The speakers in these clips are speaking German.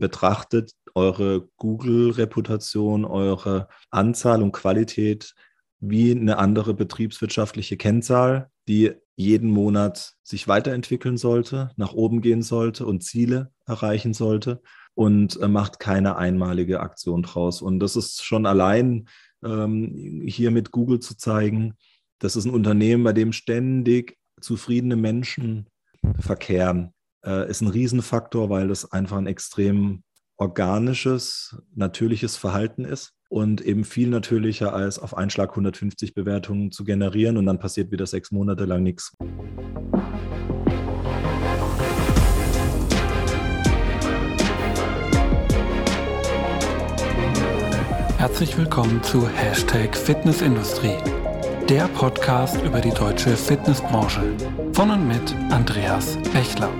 betrachtet eure Google-Reputation, eure Anzahl und Qualität wie eine andere betriebswirtschaftliche Kennzahl, die jeden Monat sich weiterentwickeln sollte, nach oben gehen sollte und Ziele erreichen sollte und äh, macht keine einmalige Aktion draus. Und das ist schon allein ähm, hier mit Google zu zeigen, das ist ein Unternehmen, bei dem ständig zufriedene Menschen verkehren, äh, ist ein Riesenfaktor, weil das einfach ein extrem organisches, natürliches Verhalten ist und eben viel natürlicher als auf einen Schlag 150 Bewertungen zu generieren und dann passiert wieder sechs Monate lang nichts. Herzlich willkommen zu Hashtag Fitnessindustrie, der Podcast über die deutsche Fitnessbranche von und mit Andreas Bechler.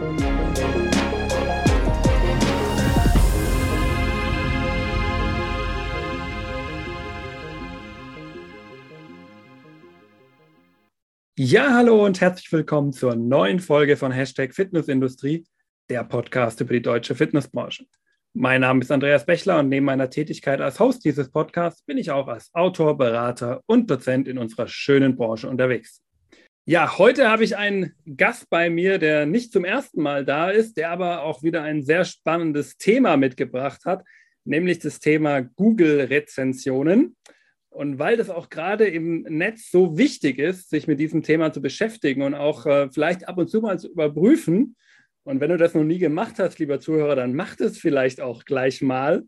Ja, hallo und herzlich willkommen zur neuen Folge von Hashtag Fitnessindustrie, der Podcast über die deutsche Fitnessbranche. Mein Name ist Andreas Bechler und neben meiner Tätigkeit als Host dieses Podcasts bin ich auch als Autor, Berater und Dozent in unserer schönen Branche unterwegs. Ja, heute habe ich einen Gast bei mir, der nicht zum ersten Mal da ist, der aber auch wieder ein sehr spannendes Thema mitgebracht hat, nämlich das Thema Google-Rezensionen. Und weil das auch gerade im Netz so wichtig ist, sich mit diesem Thema zu beschäftigen und auch äh, vielleicht ab und zu mal zu überprüfen, und wenn du das noch nie gemacht hast, lieber Zuhörer, dann mach es vielleicht auch gleich mal,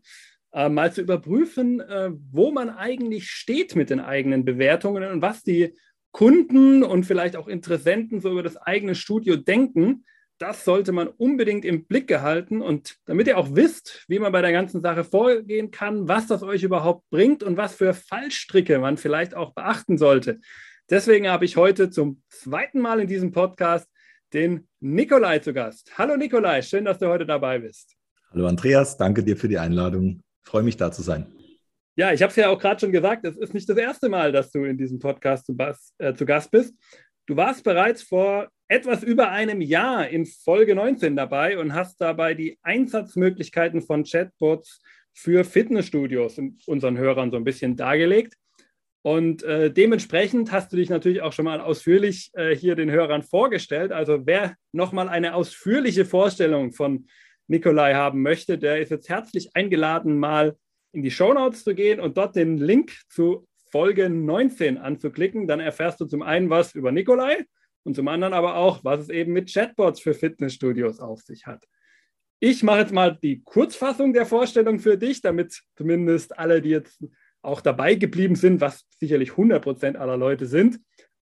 äh, mal zu überprüfen, äh, wo man eigentlich steht mit den eigenen Bewertungen und was die Kunden und vielleicht auch Interessenten so über das eigene Studio denken. Das sollte man unbedingt im Blick gehalten und damit ihr auch wisst, wie man bei der ganzen Sache vorgehen kann, was das euch überhaupt bringt und was für Fallstricke man vielleicht auch beachten sollte. Deswegen habe ich heute zum zweiten Mal in diesem Podcast den Nikolai zu Gast. Hallo Nikolai, schön, dass du heute dabei bist. Hallo Andreas, danke dir für die Einladung. Ich freue mich da zu sein. Ja, ich habe es ja auch gerade schon gesagt, es ist nicht das erste Mal, dass du in diesem Podcast zu, äh, zu Gast bist. Du warst bereits vor etwas über einem Jahr in Folge 19 dabei und hast dabei die Einsatzmöglichkeiten von Chatbots für Fitnessstudios unseren Hörern so ein bisschen dargelegt. Und äh, dementsprechend hast du dich natürlich auch schon mal ausführlich äh, hier den Hörern vorgestellt. Also wer nochmal eine ausführliche Vorstellung von Nikolai haben möchte, der ist jetzt herzlich eingeladen, mal in die Shownotes zu gehen und dort den Link zu Folge 19 anzuklicken. Dann erfährst du zum einen was über Nikolai und zum anderen aber auch, was es eben mit Chatbots für Fitnessstudios auf sich hat. Ich mache jetzt mal die Kurzfassung der Vorstellung für dich, damit zumindest alle, die jetzt auch dabei geblieben sind, was sicherlich 100 Prozent aller Leute sind,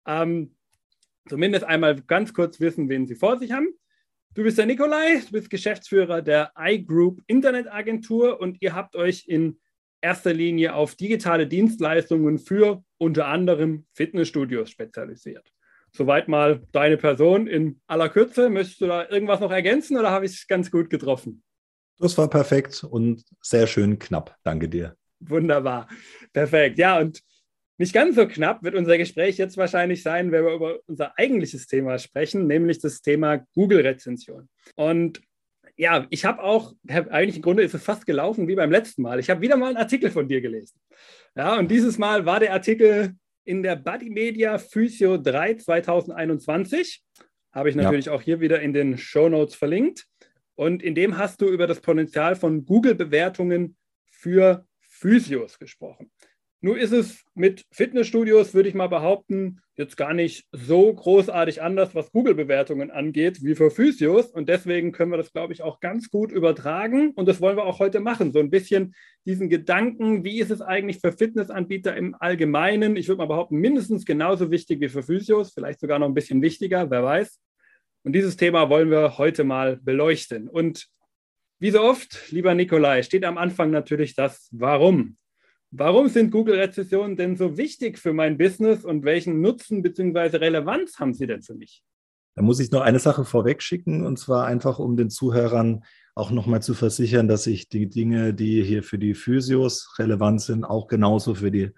ähm, zumindest einmal ganz kurz wissen, wen sie vor sich haben. Du bist der Nikolai, du bist Geschäftsführer der iGroup Internetagentur und ihr habt euch in erster Linie auf digitale Dienstleistungen für unter anderem Fitnessstudios spezialisiert. Soweit mal deine Person in aller Kürze. Möchtest du da irgendwas noch ergänzen oder habe ich es ganz gut getroffen? Das war perfekt und sehr schön knapp. Danke dir. Wunderbar. Perfekt. Ja, und nicht ganz so knapp wird unser Gespräch jetzt wahrscheinlich sein, wenn wir über unser eigentliches Thema sprechen, nämlich das Thema Google-Rezension. Und ja, ich habe auch, eigentlich im Grunde ist es fast gelaufen wie beim letzten Mal. Ich habe wieder mal einen Artikel von dir gelesen. Ja, und dieses Mal war der Artikel in der Buddy Media Physio 3 2021. Habe ich natürlich ja. auch hier wieder in den Show Notes verlinkt. Und in dem hast du über das Potenzial von Google-Bewertungen für Physios gesprochen. Nun ist es mit Fitnessstudios, würde ich mal behaupten, jetzt gar nicht so großartig anders, was Google-Bewertungen angeht, wie für Physios. Und deswegen können wir das, glaube ich, auch ganz gut übertragen. Und das wollen wir auch heute machen. So ein bisschen diesen Gedanken, wie ist es eigentlich für Fitnessanbieter im Allgemeinen? Ich würde mal behaupten, mindestens genauso wichtig wie für Physios, vielleicht sogar noch ein bisschen wichtiger, wer weiß. Und dieses Thema wollen wir heute mal beleuchten. Und wie so oft, lieber Nikolai, steht am Anfang natürlich das Warum. Warum sind Google-Rezessionen denn so wichtig für mein Business und welchen Nutzen bzw. Relevanz haben sie denn für mich? Da muss ich noch eine Sache vorweg schicken und zwar einfach, um den Zuhörern auch nochmal zu versichern, dass ich die Dinge, die hier für die Physios relevant sind, auch genauso für die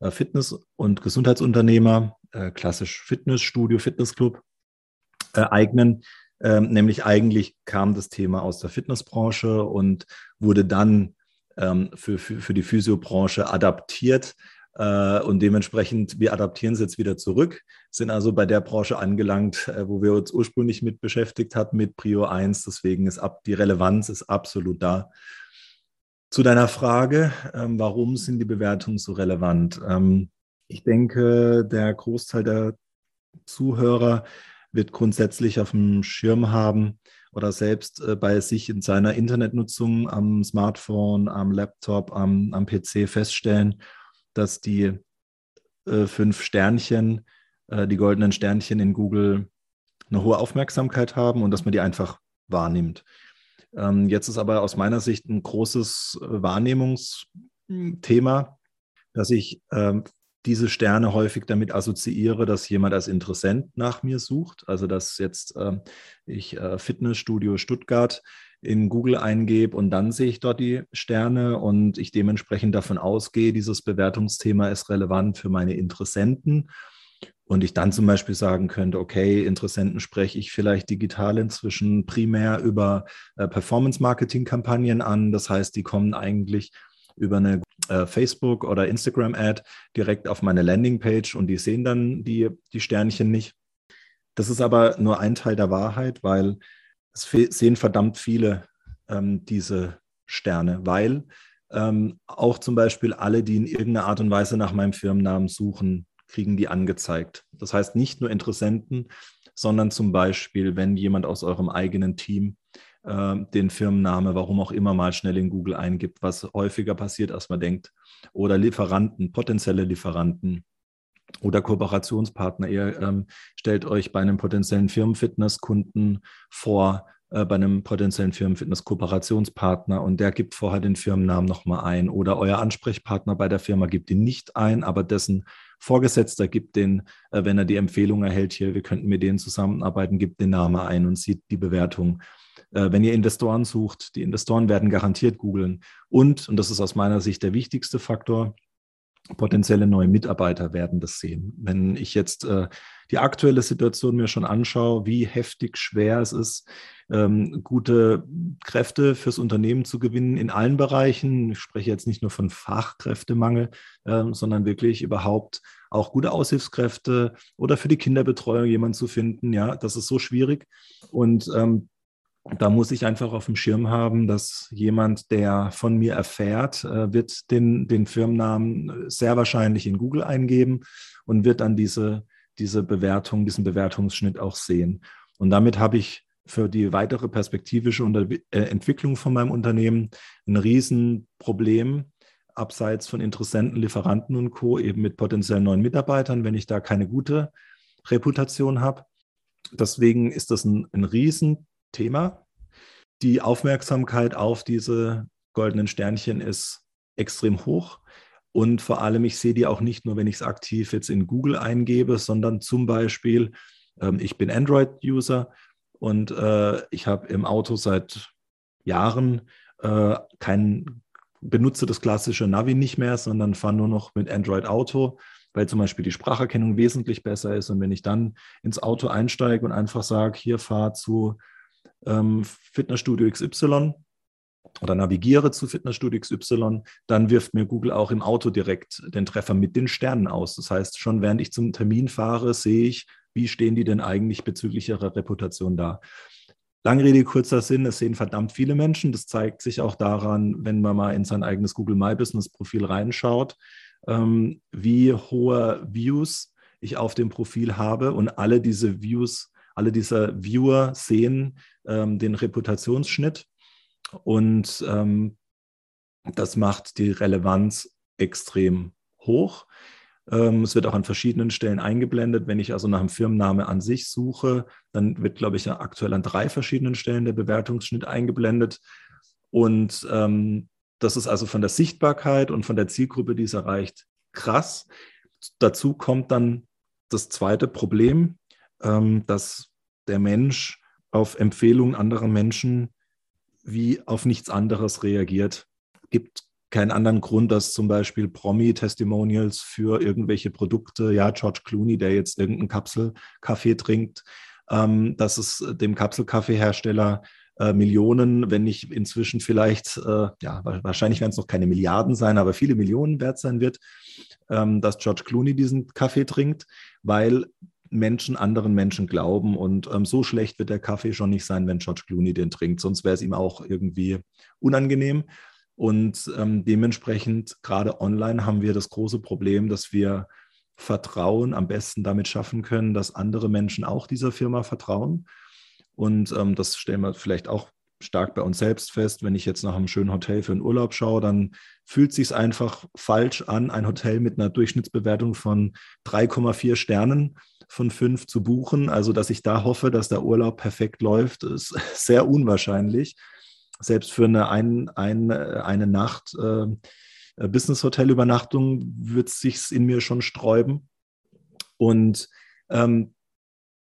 äh, Fitness- und Gesundheitsunternehmer, äh, klassisch Fitnessstudio, Fitnessclub, äh, eignen Ähm, nämlich eigentlich kam das Thema aus der Fitnessbranche und wurde dann ähm, für, für, für die Physiobranche adaptiert. Äh, und dementsprechend, wir adaptieren es jetzt wieder zurück, sind also bei der Branche angelangt, äh, wo wir uns ursprünglich mit beschäftigt hatten, mit Prio 1. Deswegen ist ab, die Relevanz ist absolut da. Zu deiner Frage, ähm, warum sind die Bewertungen so relevant? Ähm, ich denke, der Großteil der Zuhörer wird grundsätzlich auf dem Schirm haben oder selbst äh, bei sich in seiner Internetnutzung am Smartphone, am Laptop, am, am PC feststellen, dass die äh, fünf Sternchen, äh, die goldenen Sternchen in Google eine hohe Aufmerksamkeit haben und dass man die einfach wahrnimmt. Ähm, jetzt ist aber aus meiner Sicht ein großes äh, Wahrnehmungsthema, dass ich ähm, diese Sterne häufig damit assoziiere, dass jemand als Interessent nach mir sucht. Also dass jetzt äh, ich äh, Fitnessstudio Stuttgart in Google eingebe und dann sehe ich dort die Sterne und ich dementsprechend davon ausgehe, dieses Bewertungsthema ist relevant für meine Interessenten. Und ich dann zum Beispiel sagen könnte, okay, Interessenten spreche ich vielleicht digital inzwischen primär über äh, Performance-Marketing-Kampagnen an. Das heißt, die kommen eigentlich über eine äh, Facebook- oder Instagram-Ad direkt auf meine Landingpage und die sehen dann die, die Sternchen nicht. Das ist aber nur ein Teil der Wahrheit, weil es sehen verdammt viele ähm, diese Sterne, weil ähm, auch zum Beispiel alle, die in irgendeiner Art und Weise nach meinem Firmennamen suchen, kriegen die angezeigt. Das heißt nicht nur Interessenten, sondern zum Beispiel, wenn jemand aus eurem eigenen Team äh, den Firmenname, warum auch immer, mal schnell in Google eingibt, was häufiger passiert, als man denkt. Oder Lieferanten, potenzielle Lieferanten oder Kooperationspartner. Ihr ähm, stellt euch bei einem potenziellen Firmenfitnesskunden vor, äh, bei einem potenziellen Firmenfitness-Kooperationspartner und der gibt vorher den Firmennamen nochmal ein. Oder euer Ansprechpartner bei der Firma gibt ihn nicht ein, aber dessen Vorgesetzter gibt den, äh, wenn er die Empfehlung erhält, hier, wir könnten mit denen zusammenarbeiten, gibt den Namen ein und sieht die Bewertung. Äh, wenn ihr Investoren sucht, die Investoren werden garantiert googeln. Und, und das ist aus meiner Sicht der wichtigste Faktor, potenzielle neue Mitarbeiter werden das sehen. Wenn ich jetzt äh, die aktuelle Situation mir schon anschaue, wie heftig schwer es ist, ähm, gute Kräfte fürs Unternehmen zu gewinnen in allen Bereichen. Ich spreche jetzt nicht nur von Fachkräftemangel, äh, sondern wirklich überhaupt auch gute Aushilfskräfte oder für die Kinderbetreuung jemanden zu finden. Ja, das ist so schwierig. Und ähm, da muss ich einfach auf dem Schirm haben, dass jemand, der von mir erfährt, äh, wird den, den Firmennamen sehr wahrscheinlich in Google eingeben und wird dann diese, diese Bewertung, diesen Bewertungsschnitt auch sehen. Und damit habe ich für die weitere perspektivische äh, Entwicklung von meinem Unternehmen ein Riesenproblem, abseits von Interessenten, Lieferanten und Co., eben mit potenziellen neuen Mitarbeitern, wenn ich da keine gute Reputation habe. Deswegen ist das ein, ein Riesen Thema. Die Aufmerksamkeit auf diese goldenen Sternchen ist extrem hoch. Und vor allem, ich sehe die auch nicht nur, wenn ich es aktiv jetzt in Google eingebe, sondern zum Beispiel, ähm, ich bin Android-User und äh, ich habe im Auto seit Jahren äh, kein, benutze das klassische Navi nicht mehr, sondern fahre nur noch mit Android Auto, weil zum Beispiel die Spracherkennung wesentlich besser ist. Und wenn ich dann ins Auto einsteige und einfach sage, hier fahr zu ähm, Fitnessstudio XY oder navigiere zu Fitnessstudio XY, dann wirft mir Google auch im Auto direkt den Treffer mit den Sternen aus. Das heißt, schon während ich zum Termin fahre, sehe ich, wie stehen die denn eigentlich bezüglich ihrer Reputation da. Lange Rede, kurzer Sinn, es sehen verdammt viele Menschen. Das zeigt sich auch daran, wenn man mal in sein eigenes Google My Business Profil reinschaut, ähm, wie hohe Views ich auf dem Profil habe und alle diese Views alle diese Viewer sehen ähm, den Reputationsschnitt und ähm, das macht die Relevanz extrem hoch. Ähm, es wird auch an verschiedenen Stellen eingeblendet. Wenn ich also nach einem Firmenname an sich suche, dann wird, glaube ich, aktuell an drei verschiedenen Stellen der Bewertungsschnitt eingeblendet. Und ähm, das ist also von der Sichtbarkeit und von der Zielgruppe, die es erreicht, krass. Dazu kommt dann das zweite Problem, dass der Mensch auf Empfehlungen anderer Menschen wie auf nichts anderes reagiert. Es gibt keinen anderen Grund, dass zum Beispiel Promi-Testimonials für irgendwelche Produkte, ja, George Clooney, der jetzt irgendeinen Kapselkaffee trinkt, ähm, dass es dem Kapselkaffeehersteller äh, Millionen, wenn nicht inzwischen vielleicht, äh, ja, wahrscheinlich werden es noch keine Milliarden sein, aber viele Millionen wert sein wird, ähm, dass George Clooney diesen Kaffee trinkt, weil Menschen anderen Menschen glauben. Und ähm, so schlecht wird der Kaffee schon nicht sein, wenn George Clooney den trinkt. Sonst wäre es ihm auch irgendwie unangenehm. Und ähm, dementsprechend, gerade online, haben wir das große Problem, dass wir Vertrauen am besten damit schaffen können, dass andere Menschen auch dieser Firma vertrauen. Und ähm, das stellen wir vielleicht auch stark bei uns selbst fest. Wenn ich jetzt nach einem schönen Hotel für einen Urlaub schaue, dann fühlt es sich einfach falsch an, ein Hotel mit einer Durchschnittsbewertung von 3,4 Sternen von 5 zu buchen. Also, dass ich da hoffe, dass der Urlaub perfekt läuft, ist sehr unwahrscheinlich. Selbst für eine, ein, ein, eine Nacht äh, Business-Hotel-Übernachtung wird es sich in mir schon sträuben. Und ähm,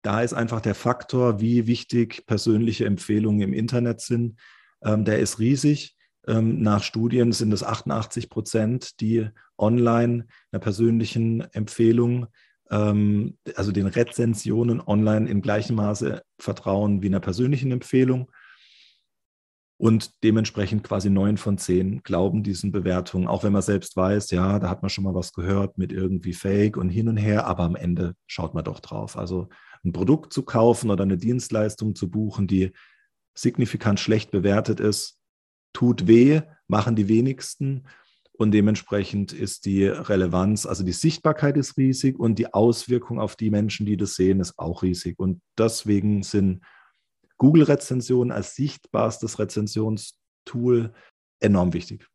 da ist einfach der Faktor, wie wichtig persönliche Empfehlungen im Internet sind, ähm, der ist riesig. Ähm, nach Studien sind es 88 Prozent, die online einer persönlichen Empfehlung, ähm, also den Rezensionen online in gleichem Maße vertrauen wie einer persönlichen Empfehlung. Und dementsprechend quasi neun von zehn glauben diesen Bewertungen, auch wenn man selbst weiß, ja, da hat man schon mal was gehört mit irgendwie Fake und hin und her, aber am Ende schaut man doch drauf. Also ein Produkt zu kaufen oder eine Dienstleistung zu buchen, die signifikant schlecht bewertet ist, tut weh, machen die wenigsten. Und dementsprechend ist die Relevanz, also die Sichtbarkeit ist riesig und die Auswirkung auf die Menschen, die das sehen, ist auch riesig. Und deswegen sind Google-Rezensionen als sichtbarstes Rezensionstool enorm wichtig.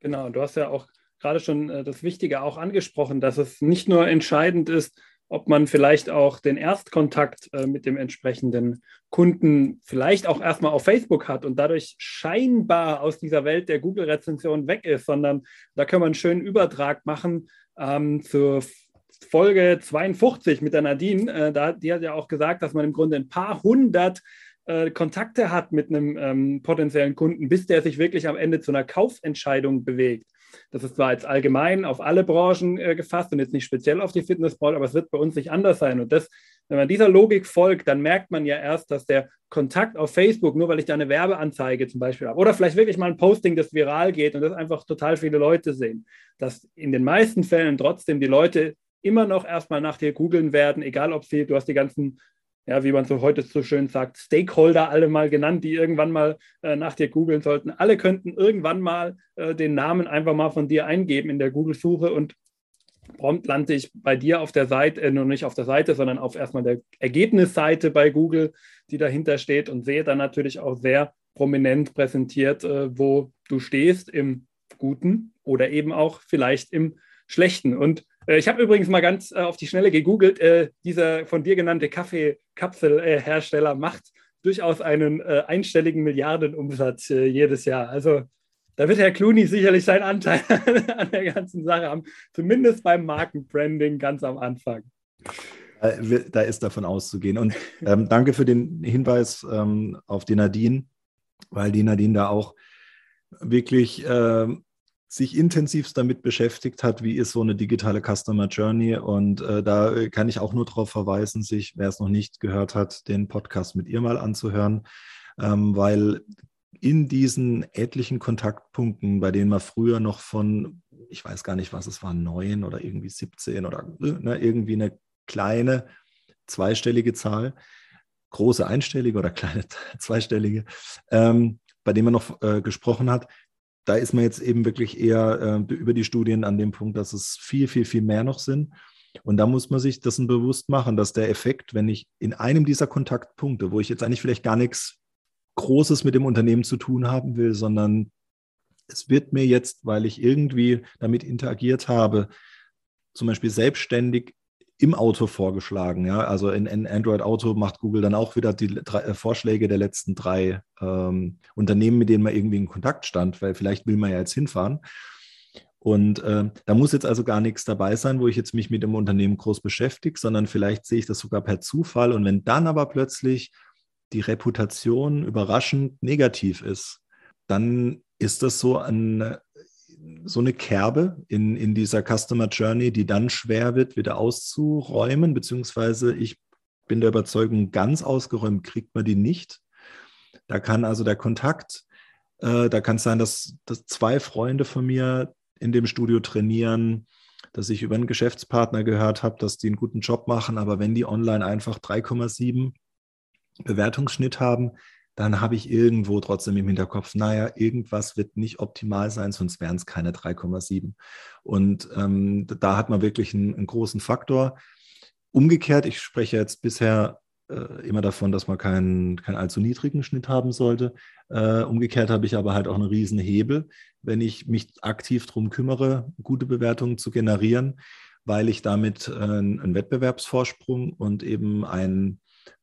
Genau, du hast ja auch gerade schon äh, das Wichtige auch angesprochen, dass es nicht nur entscheidend ist, ob man vielleicht auch den Erstkontakt äh, mit dem entsprechenden Kunden vielleicht auch erstmal auf Facebook hat und dadurch scheinbar aus dieser Welt der Google-Rezension weg ist, sondern da können wir einen schönen Übertrag machen ähm, zur Folge 52 mit der Nadine. Äh, da, die hat ja auch gesagt, dass man im Grunde ein paar hundert äh, Kontakte hat mit einem ähm, potenziellen Kunden, bis der sich wirklich am Ende zu einer Kaufentscheidung bewegt. Das ist zwar jetzt allgemein auf alle Branchen äh, gefasst und jetzt nicht speziell auf die Fitnessbranche, aber es wird bei uns nicht anders sein. Und das, wenn man dieser Logik folgt, dann merkt man ja erst, dass der Kontakt auf Facebook, nur weil ich da eine Werbeanzeige zum Beispiel habe, oder vielleicht wirklich mal ein Posting, das viral geht und das einfach total viele Leute sehen, dass in den meisten Fällen trotzdem die Leute immer noch erstmal nach dir googeln werden, egal ob sie, du hast die ganzen ja, wie man so heute so schön sagt, Stakeholder alle mal genannt, die irgendwann mal äh, nach dir googeln sollten. Alle könnten irgendwann mal äh, den Namen einfach mal von dir eingeben in der Google-Suche und prompt lande ich bei dir auf der Seite, äh, nur nicht auf der Seite, sondern auf erstmal der Ergebnisseite bei Google, die dahinter steht und sehe dann natürlich auch sehr prominent präsentiert, äh, wo du stehst im Guten oder eben auch vielleicht im Schlechten. Und ich habe übrigens mal ganz äh, auf die Schnelle gegoogelt. Äh, dieser von dir genannte Kaffeekapselhersteller macht durchaus einen einstelligen Milliardenumsatz jedes Jahr. Also da wird Herr Clooney sicherlich seinen Anteil an der ganzen Sache haben, zumindest beim Markenbranding ganz am Anfang. Da ist davon auszugehen. Und ähm, danke für den Hinweis ähm, auf die Nadine, weil die Nadine da auch wirklich ähm, sich intensivst damit beschäftigt hat, wie ist so eine digitale Customer Journey. Und äh, da kann ich auch nur darauf verweisen, sich, wer es noch nicht gehört hat, den Podcast mit ihr mal anzuhören, ähm, weil in diesen etlichen Kontaktpunkten, bei denen man früher noch von, ich weiß gar nicht, was es war, neun oder irgendwie 17 oder ne, irgendwie eine kleine zweistellige Zahl, große einstellige oder kleine zweistellige, ähm, bei dem man noch äh, gesprochen hat, da ist man jetzt eben wirklich eher äh, über die Studien an dem Punkt, dass es viel, viel, viel mehr noch sind. Und da muss man sich dessen bewusst machen, dass der Effekt, wenn ich in einem dieser Kontaktpunkte, wo ich jetzt eigentlich vielleicht gar nichts Großes mit dem Unternehmen zu tun haben will, sondern es wird mir jetzt, weil ich irgendwie damit interagiert habe, zum Beispiel selbstständig im Auto vorgeschlagen. Ja? Also in, in, Android Auto macht Google dann auch wieder die drei, äh, Vorschläge der letzten drei ähm, Unternehmen, mit denen man irgendwie in Kontakt stand, weil vielleicht will man ja jetzt hinfahren. Und äh, da muss jetzt also gar nichts dabei sein, wo ich jetzt mich mit dem Unternehmen groß beschäftige, sondern vielleicht sehe ich das sogar per Zufall. Und wenn dann aber plötzlich die Reputation überraschend negativ ist, dann ist das so ein so eine Kerbe in, in dieser Customer Journey, die dann schwer wird, wieder auszuräumen, beziehungsweise ich bin der Überzeugung, ganz ausgeräumt kriegt man die nicht. Da kann also der Kontakt, äh, da kann es sein, dass, dass zwei Freunde von mir in dem Studio trainieren, dass ich über einen Geschäftspartner gehört habe, dass die einen guten Job machen, aber wenn die online einfach 3,7 Bewertungsschnitt haben, dann habe ich irgendwo trotzdem im Hinterkopf, naja, irgendwas wird nicht optimal sein, sonst wären es keine 3,7. Und ähm, da hat man wirklich einen, einen, großen Faktor. Umgekehrt, ich spreche jetzt bisher äh, immer davon, dass man keinen, keinen allzu niedrigen Schnitt haben sollte. Äh, umgekehrt habe ich aber halt auch einen riesen Hebel, wenn ich mich aktiv darum kümmere, gute Bewertungen zu generieren, weil ich damit äh, einen Wettbewerbsvorsprung und eben ein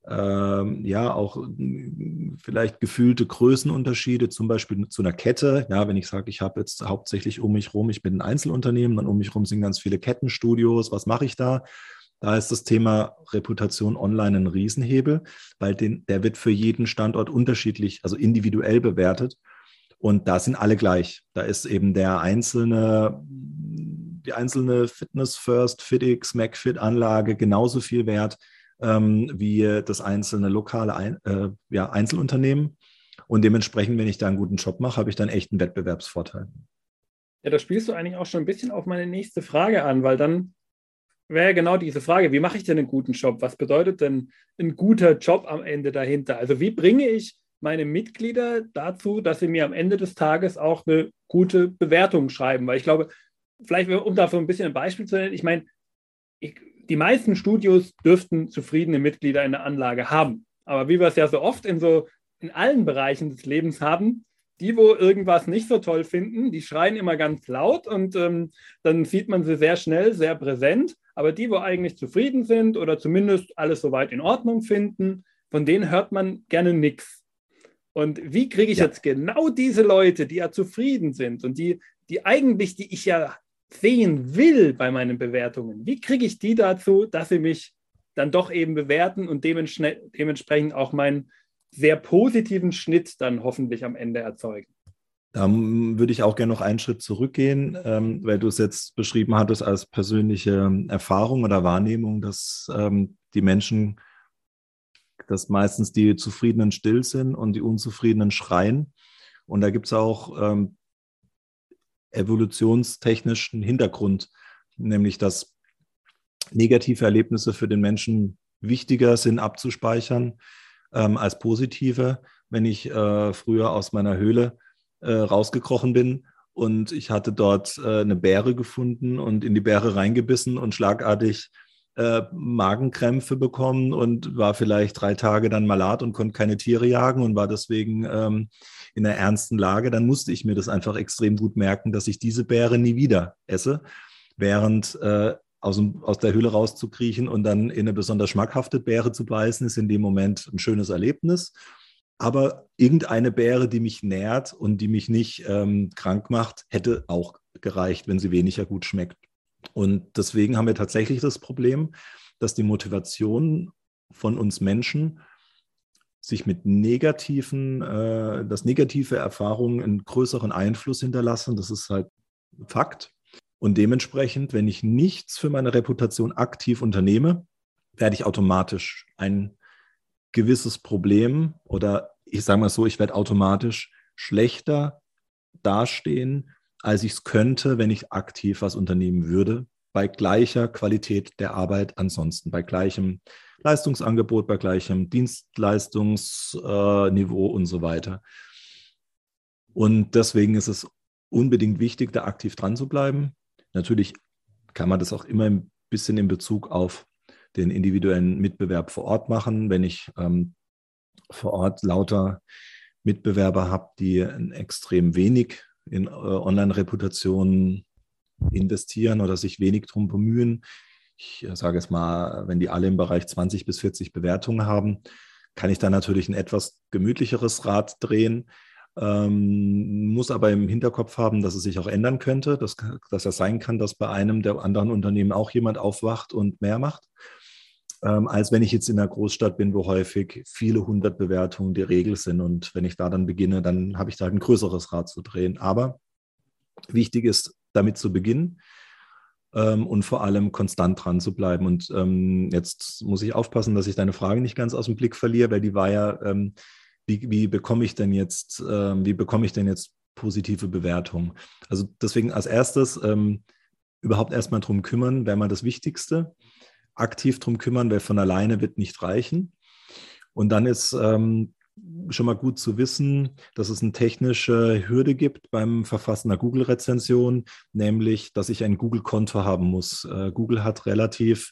ähm, ja auch hm, vielleicht gefühlte Größenunterschiede, zum Beispiel zu einer Kette. Ja, wenn ich sage, ich habe jetzt hauptsächlich um mich rum, ich bin ein Einzelunternehmen, dann um mich rum sind ganz viele Kettenstudios. Was mache ich da? Da ist das Thema Reputation online ein Riesenhebel, weil den, der wird für jeden Standort unterschiedlich, also individuell bewertet. Und da sind alle gleich. Da ist eben der einzelne, die einzelne Fitness First, FitX, MacFit Anlage genauso viel wert ähm, wie das einzelne lokale Ein äh, ja, Einzelunternehmen. Und dementsprechend, wenn ich da einen guten Job mache, habe ich dann echt einen Wettbewerbsvorteil. Ja, da spielst du eigentlich auch schon ein bisschen auf meine nächste Frage an, weil dann wäre genau diese Frage, wie mache ich denn einen guten Job? Was bedeutet denn ein guter Job am Ende dahinter? Also wie bringe ich meine Mitglieder dazu, dass sie mir am Ende des Tages auch eine gute Bewertung schreiben? Weil ich glaube, vielleicht um dafür ein bisschen ein Beispiel zu nennen, ich meine, ich, die meisten Studios dürften zufriedene Mitglieder in der Anlage haben. Aber wie wir es ja so oft in so in allen Bereichen des Lebens haben, die, wo irgendwas nicht so toll finden, die schreien immer ganz laut und ähm, dann sieht man sie sehr schnell, sehr präsent. Aber die, wo eigentlich zufrieden sind oder zumindest alles soweit in Ordnung finden, von denen hört man gerne nichts. Und wie kriege ich ja. jetzt genau diese Leute, die ja zufrieden sind und die, die eigentlich, die ich ja sehen will bei meinen Bewertungen, wie kriege ich die dazu, dass sie mich dann doch eben bewerten und dementsprechend auch meinen sehr positiven Schnitt dann hoffentlich am Ende erzeugen? Da würde ich auch gerne noch einen Schritt zurückgehen, ähm, weil du es jetzt beschrieben hattest als persönliche Erfahrung oder Wahrnehmung, dass ähm, die Menschen, dass meistens die Zufriedenen still sind und die Unzufriedenen schreien. Und da gibt es auch ähm, evolutionstechnischen Hintergrund, nämlich dass negative Erlebnisse für den Menschen wichtiger sind abzuspeichern ähm, als positive. Wenn ich äh, früher aus meiner Höhle äh, rausgekrochen bin und ich hatte dort äh, eine Beere gefunden und in die Beere reingebissen und schlagartig äh, Magenkrämpfe bekommen und war vielleicht drei Tage dann malat und konnte keine Tiere jagen und war deswegen ähm, in einer ernsten Lage, dann musste ich mir das einfach extrem gut merken, dass ich diese Beere nie wieder esse, während äh, aus, aus der Höhle rauszukriechen und dann in eine besonders schmackhafte Beere zu beißen, ist in dem Moment ein schönes Erlebnis. Aber irgendeine Beere, die mich nährt und die mich nicht ähm, krank macht, hätte auch gereicht, wenn sie weniger gut schmeckt. Und deswegen haben wir tatsächlich das Problem, dass die Motivation von uns Menschen, sich mit negativen, äh, dass negative Erfahrungen einen größeren Einfluss hinterlassen. Das ist halt Fakt. Und dementsprechend, wenn ich nichts für meine Reputation aktiv unternehme, werde ich automatisch ein gewisses Problem oder ich sage mal so, ich werde automatisch schlechter dastehen, als ich es könnte, wenn ich aktiv was unternehmen würde, bei gleicher Qualität der Arbeit ansonsten, bei gleichem Leistungsangebot, bei gleichem Dienstleistungsniveau und so weiter. Und deswegen ist es unbedingt wichtig, da aktiv dran zu bleiben. Natürlich kann man das auch immer ein bisschen in Bezug auf den individuellen Mitbewerb vor Ort machen. Wenn ich ähm, vor Ort lauter Mitbewerber habe, die extrem wenig in äh, Online-Reputationen investieren oder sich wenig darum bemühen, ich äh, sage es mal, wenn die alle im Bereich 20 bis 40 Bewertungen haben, kann ich da natürlich ein etwas gemütlicheres Rad drehen. Ähm, muss aber im Hinterkopf haben, dass es sich auch ändern könnte, dass, dass es sein kann, dass bei einem der anderen Unternehmen auch jemand aufwacht und mehr macht, ähm, als wenn ich jetzt in einer Großstadt bin, wo häufig viele hundert Bewertungen die Regel sind. Und wenn ich da dann beginne, dann habe ich da ein größeres Rad zu drehen. Aber wichtig ist, damit zu beginnen. ähm, und vor allem konstant dran zu bleiben. Und ähm, jetzt muss ich aufpassen, dass ich deine Frage nicht ganz aus dem Blick verliere, weil die war ja, ähm, wie, wie bekomme ich denn jetzt, ähm, wie bekomme ich denn jetzt positive Bewertungen? Also deswegen als erstes ähm, überhaupt erstmal drum kümmern, wäre mal das Wichtigste. Aktiv drum kümmern, weil von alleine wird nicht reichen. Und dann ist ähm, schon mal gut zu wissen, dass es eine technische Hürde gibt beim Verfassen einer Google-Rezension, nämlich, dass ich ein Google-Konto haben muss. Äh, Google hat relativ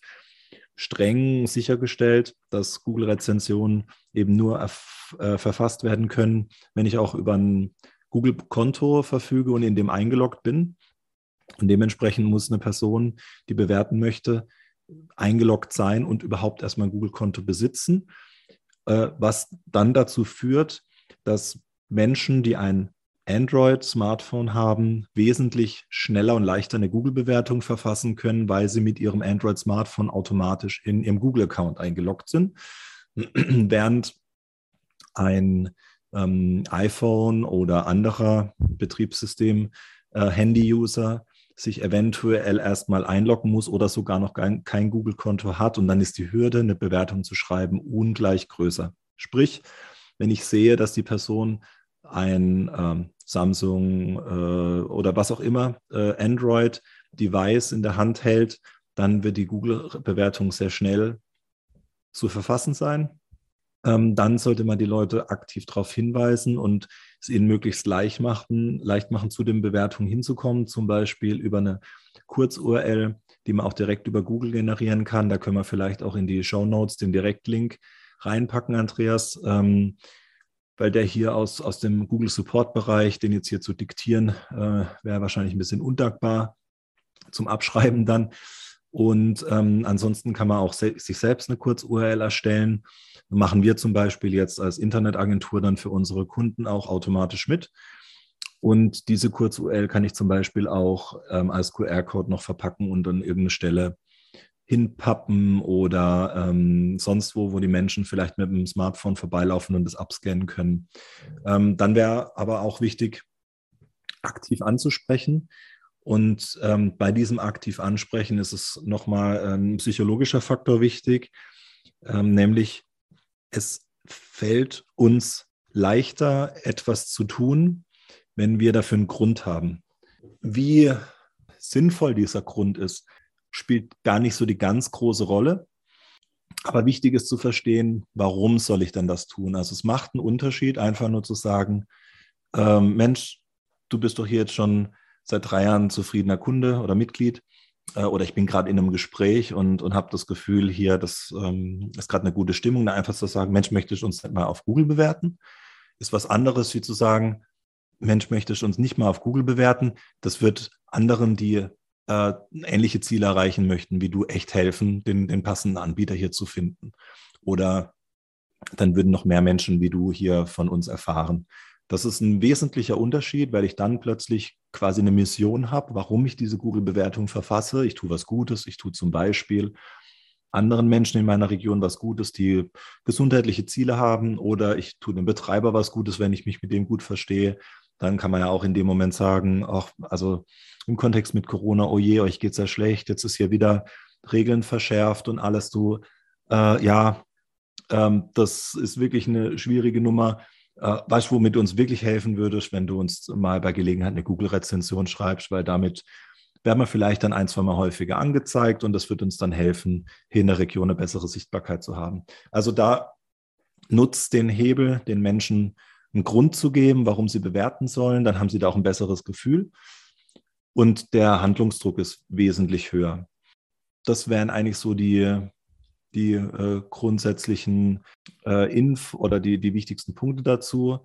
streng sichergestellt, dass Google-Rezensionen eben nur äh, verfasst werden können, wenn ich auch über ein Google-Konto verfüge und in dem eingeloggt bin. Und dementsprechend muss eine Person, die bewerten möchte, eingeloggt sein und überhaupt erstmal ein Google-Konto besitzen. Äh, was dann dazu führt, dass Menschen, die ein Android-Smartphone haben, wesentlich schneller und leichter eine Google-Bewertung verfassen können, weil sie mit ihrem Android-Smartphone automatisch in ihrem Google-Account eingeloggt sind. Während ein ähm, iPhone oder anderer Betriebssystem äh, sich eventuell erstmal einloggen muss oder sogar noch kein, kein Google-Konto hat. Und dann ist die Hürde, eine Bewertung zu schreiben, ungleich größer. Sprich, wenn ich sehe, dass die Person ein ähm, Samsung äh, oder was auch immer, äh, Android-Device in der Hand hält, dann wird die Google-Bewertung sehr schnell zu verfassen sein. Ähm, dann sollte man die Leute aktiv darauf hinweisen und es ihnen möglichst leicht machen, leicht machen, zu den Bewertungen hinzukommen, zum Beispiel über eine Kurz-URL, die man auch direkt über Google generieren kann. Da können wir vielleicht auch in die Show Notes den Direktlink reinpacken, Andreas, ähm, weil der hier aus, aus dem Google Support-Bereich, den jetzt hier zu diktieren, äh, wäre wahrscheinlich ein bisschen undankbar zum Abschreiben dann. Und ähm, ansonsten kann man auch se sich selbst eine Kurz-URL erstellen machen wir zum Beispiel jetzt als Internetagentur dann für unsere Kunden auch automatisch mit. Und diese Kurz-URL kann ich zum Beispiel auch ähm, als QR-Code noch verpacken und an irgendeine Stelle hinpappen oder ähm, sonst wo, wo die Menschen vielleicht mit dem Smartphone vorbeilaufen und das abscannen können. Ähm, dann wäre aber auch wichtig, aktiv anzusprechen. Und ähm, bei diesem aktiv ansprechen ist es nochmal ein psychologischer Faktor wichtig, ähm, nämlich es fällt uns leichter, etwas zu tun, wenn wir dafür einen Grund haben. Wie sinnvoll dieser Grund ist, spielt gar nicht so die ganz große Rolle. Aber wichtig ist zu verstehen, warum soll ich denn das tun? Also es macht einen Unterschied, einfach nur zu sagen, ähm, Mensch, du bist doch hier jetzt schon seit drei Jahren zufriedener Kunde oder Mitglied äh, oder ich bin gerade in einem Gespräch und, und habe das Gefühl, hier, das ähm, ist gerade eine gute Stimmung, da einfach zu sagen, Mensch, möchte ich uns nicht mal auf Google bewerten? Ist was anderes, wie zu sagen, Mensch, möchte ich uns nicht mal auf Google bewerten? Das wird anderen, die äh, ähnliche Ziele erreichen möchten, wie du, echt helfen, den, den passenden Anbieter hier zu finden. Oder dann würden noch mehr Menschen wie du hier von uns erfahren. Das ist ein wesentlicher Unterschied, weil ich dann plötzlich quasi eine Mission habe, warum ich diese Google-Bewertung verfasse. Ich tue was Gutes. Ich tue zum Beispiel anderen Menschen in meiner Region was Gutes, die gesundheitliche Ziele haben, oder ich tue dem Betreiber was Gutes, wenn ich mich mit dem gut verstehe. Dann kann man ja auch in dem Moment sagen, auch, also im Kontext mit Corona, oh je, euch geht's ja schlecht, jetzt ist hier wieder Regeln verschärft und alles. Du, äh, ja, ähm, das ist wirklich eine schwierige Nummer. Äh, weißt du, womit du uns wirklich helfen würdest, wenn du uns mal bei Gelegenheit eine Google-Rezension schreibst, weil damit werden wir vielleicht dann ein, zwei Mal häufiger angezeigt und das wird uns dann helfen, hier in der Region eine bessere Sichtbarkeit zu haben. Also da nutzt den Hebel, den Menschen einen Grund zu geben, warum sie bewerten sollen, dann haben sie da auch ein besseres Gefühl und der Handlungsdruck ist wesentlich höher. Das wären eigentlich so die, die äh, grundsätzlichen äh, Inf oder die, die wichtigsten Punkte dazu.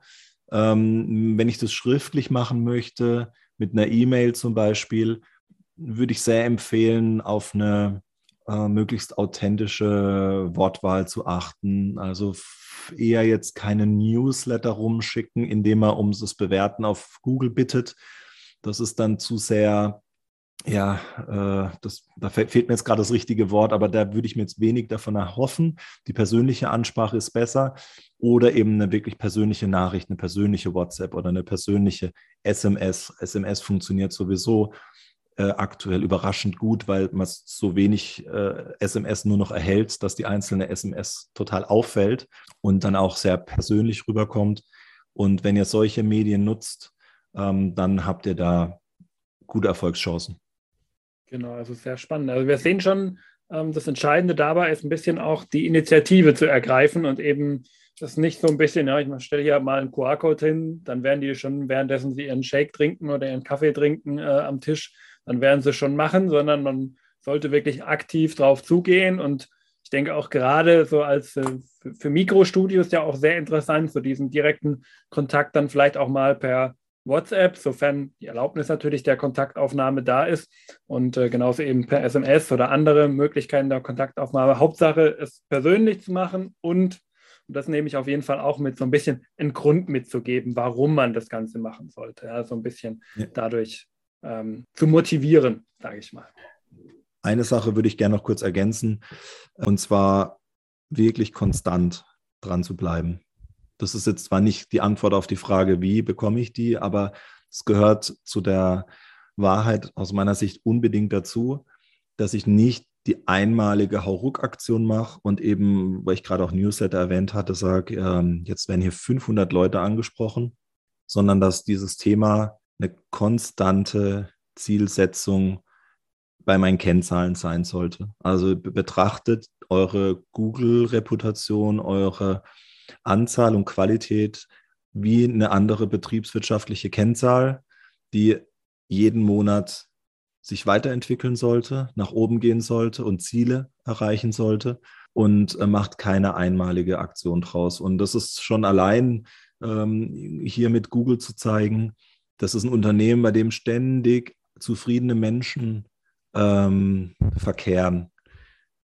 Ähm, wenn ich das schriftlich machen möchte, mit einer E-Mail zum Beispiel, würde ich sehr empfehlen, auf eine äh, möglichst authentische Wortwahl zu achten. Also eher jetzt keine Newsletter rumschicken, indem er um das Bewerten auf Google bittet. Das ist dann zu sehr ja, äh, das, da fehlt mir jetzt gerade das richtige Wort, aber da würde ich mir jetzt wenig davon erhoffen. Die persönliche Ansprache ist besser oder eben eine wirklich persönliche Nachricht, eine persönliche WhatsApp oder eine persönliche SMS. SMS funktioniert sowieso äh, aktuell überraschend gut, weil man so wenig äh, SMS nur noch erhält, dass die einzelne SMS total auffällt und dann auch sehr persönlich rüberkommt. Und wenn ihr solche Medien nutzt, ähm, dann habt ihr da gute Erfolgschancen. Genau, also sehr spannend. Also wir sehen schon, ähm, das Entscheidende dabei ist ein bisschen auch die Initiative zu ergreifen und eben das nicht so ein bisschen, ja, ich stelle hier mal einen QR-Code hin, dann werden die schon, währenddessen sie ihren Shake trinken oder ihren Kaffee trinken äh, am Tisch, dann werden sie schon machen, sondern man sollte wirklich aktiv drauf zugehen und ich denke auch gerade so als äh, für, für Mikrostudios ja auch sehr interessant, so diesen direkten Kontakt dann vielleicht auch mal per WhatsApp, sofern die Erlaubnis natürlich der Kontaktaufnahme da ist und äh, genauso eben per SMS oder andere Möglichkeiten der Kontaktaufnahme. Hauptsache, es persönlich zu machen und, und das nehme ich auf jeden Fall auch mit, so ein bisschen einen Grund mitzugeben, warum man das Ganze machen sollte. Ja, so ein bisschen ja. dadurch ähm, zu motivieren, sage ich mal. Eine Sache würde ich gerne noch kurz ergänzen, und zwar wirklich konstant dran zu bleiben. Das ist jetzt zwar nicht die Antwort auf die Frage, wie bekomme ich die, aber es gehört zu der Wahrheit aus meiner Sicht unbedingt dazu, dass ich nicht die einmalige Hauruck-Aktion mache und eben, weil ich gerade auch Newsletter erwähnt hatte, sage, ähm, jetzt werden hier 500 Leute angesprochen, sondern dass dieses Thema eine konstante Zielsetzung bei meinen Kennzahlen sein sollte. Also betrachtet eure Google-Reputation, eure Anzahl und Qualität wie eine andere betriebswirtschaftliche Kennzahl, die jeden Monat sich weiterentwickeln sollte, nach oben gehen sollte und Ziele erreichen sollte und äh, macht keine einmalige Aktion draus. Und das ist schon allein ähm, hier mit Google zu zeigen, das ist ein Unternehmen, bei dem ständig zufriedene Menschen ähm, verkehren.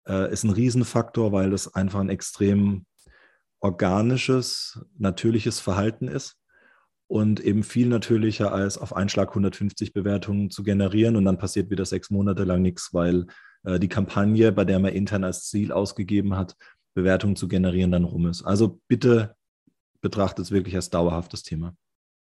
Äh, ist ein Riesenfaktor, weil das einfach ein extrem organisches, natürliches Verhalten ist und eben viel natürlicher als auf einen Schlag 150 Bewertungen zu generieren und dann passiert wieder sechs Monate lang nichts, weil äh, die Kampagne, bei der man intern als Ziel ausgegeben hat, Bewertungen zu generieren, dann rum ist. Also bitte betrachtet es wirklich als dauerhaftes Thema.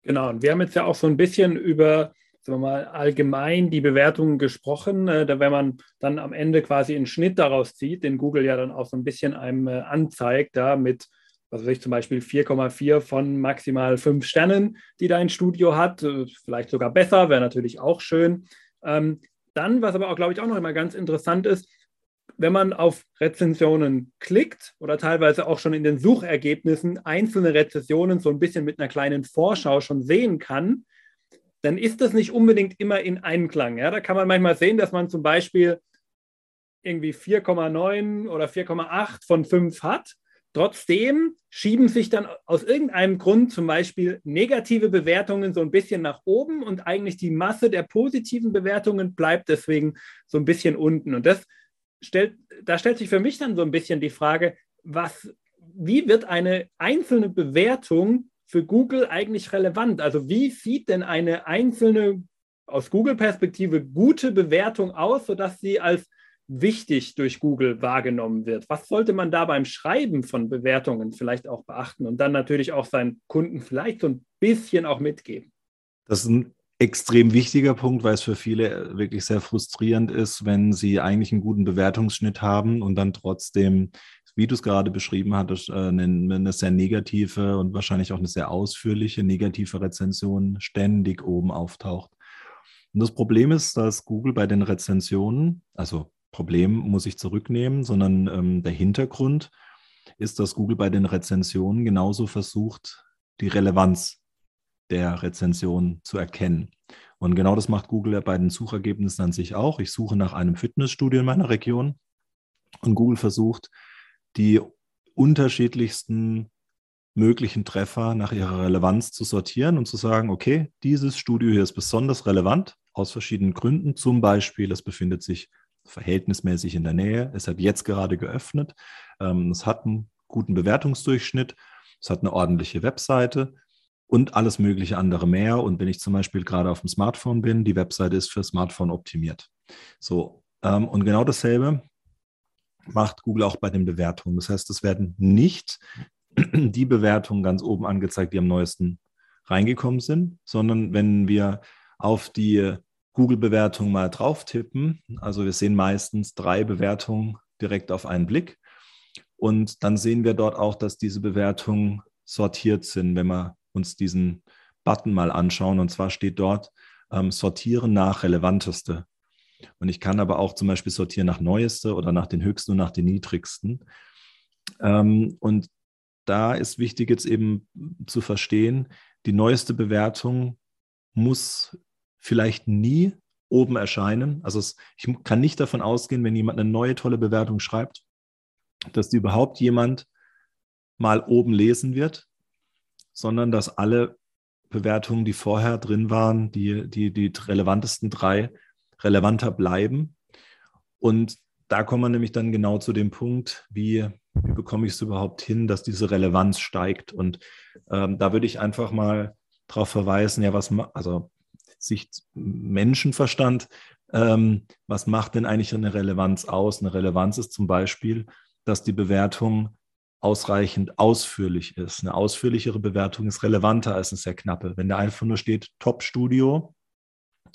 Genau, und wir haben jetzt ja auch so ein bisschen über sagen wir mal, allgemein die Bewertungen gesprochen. Äh, da, wenn man dann am Ende quasi einen Schnitt daraus zieht, den Google ja dann auch so ein bisschen einem äh, anzeigt, da mit was weiß ich, zum Beispiel 4,4 von maximal 5 Sternen, die dein Studio hat. Äh, vielleicht sogar besser, wäre natürlich auch schön. Ähm, dann, was aber auch, glaube ich, auch noch immer ganz interessant ist, wenn man auf Rezensionen klickt oder teilweise auch schon in den Suchergebnissen einzelne Rezensionen so ein bisschen mit einer kleinen Vorschau schon sehen kann, dann ist das nicht unbedingt immer in Einklang. Ja? Da kann man manchmal sehen, dass man zum Beispiel irgendwie 4,9 oder 4,8 von 5 hat Trotzdem schieben sich dann aus irgendeinem Grund zum Beispiel negative Bewertungen so ein bisschen nach oben und eigentlich die Masse der positiven Bewertungen bleibt deswegen so ein bisschen unten. Und das stellt, da stellt sich für mich dann so ein bisschen die Frage, was, wie wird eine einzelne Bewertung für Google eigentlich relevant? Also wie sieht denn eine einzelne aus Google-Perspektive gute Bewertung aus, sodass sie als wichtig durch Google wahrgenommen wird. Was sollte man da beim Schreiben von Bewertungen vielleicht auch beachten und dann natürlich auch seinen Kunden vielleicht so ein bisschen auch mitgeben? Das ist ein extrem wichtiger Punkt, weil es für viele wirklich sehr frustrierend ist, wenn sie eigentlich einen guten Bewertungsschnitt haben und dann trotzdem, wie du es gerade beschrieben hattest, äh, eine, eine sehr negative und wahrscheinlich auch eine sehr ausführliche negative Rezension ständig oben auftaucht. Und das Problem ist, dass Google bei den Rezensionen, also Problem muss ich zurücknehmen, sondern ähm, der Hintergrund ist, dass Google bei den Rezensionen genauso versucht, die Relevanz der Rezension zu erkennen. Und genau das macht Google bei den Suchergebnissen an sich auch. Ich suche nach einem Fitnessstudio in meiner Region und Google versucht, die unterschiedlichsten möglichen Treffer nach ihrer Relevanz zu sortieren und zu sagen, okay, dieses Studio hier ist besonders relevant aus verschiedenen Gründen. Zum Beispiel, es befindet sich verhältnismäßig in der Nähe. Es hat jetzt gerade geöffnet. Ähm, es hat einen guten Bewertungsdurchschnitt. Es hat eine ordentliche Webseite und alles mögliche andere mehr. Und wenn ich zum Beispiel gerade auf dem Smartphone bin, die Webseite ist für Smartphone optimiert. So, ähm, und genau dasselbe macht Google auch bei den Bewertungen. Das heißt, es werden nicht die Bewertungen ganz oben angezeigt, die am neuesten reingekommen sind, sondern wenn wir auf die Google-Bewertung mal drauf tippen, also wir sehen meistens drei Bewertungen direkt auf einen Blick. Und dann sehen wir dort auch, dass diese Bewertungen sortiert sind, wenn wir uns diesen Button mal anschauen. Und zwar steht dort ähm, sortieren nach relevanteste. Und ich kann aber auch zum Beispiel sortieren nach neueste oder nach den höchsten und nach den niedrigsten. Ähm, und da ist wichtig jetzt eben zu verstehen, die neueste Bewertung muss vielleicht nie oben erscheinen. Also es, ich kann nicht davon ausgehen, wenn jemand eine neue tolle Bewertung schreibt, dass die überhaupt jemand mal oben lesen wird, sondern dass alle Bewertungen, die vorher drin waren, die, die, die relevantesten drei, relevanter bleiben. Und da kommen wir nämlich dann genau zu dem Punkt, wie, wie bekomme ich es überhaupt hin, dass diese Relevanz steigt. Und ähm, da würde ich einfach mal darauf verweisen, ja, was, also Sicht Menschenverstand, ähm, was macht denn eigentlich eine Relevanz aus? Eine Relevanz ist zum Beispiel, dass die Bewertung ausreichend ausführlich ist. Eine ausführlichere Bewertung ist relevanter als eine sehr knappe. Wenn da einfach nur steht Top-Studio,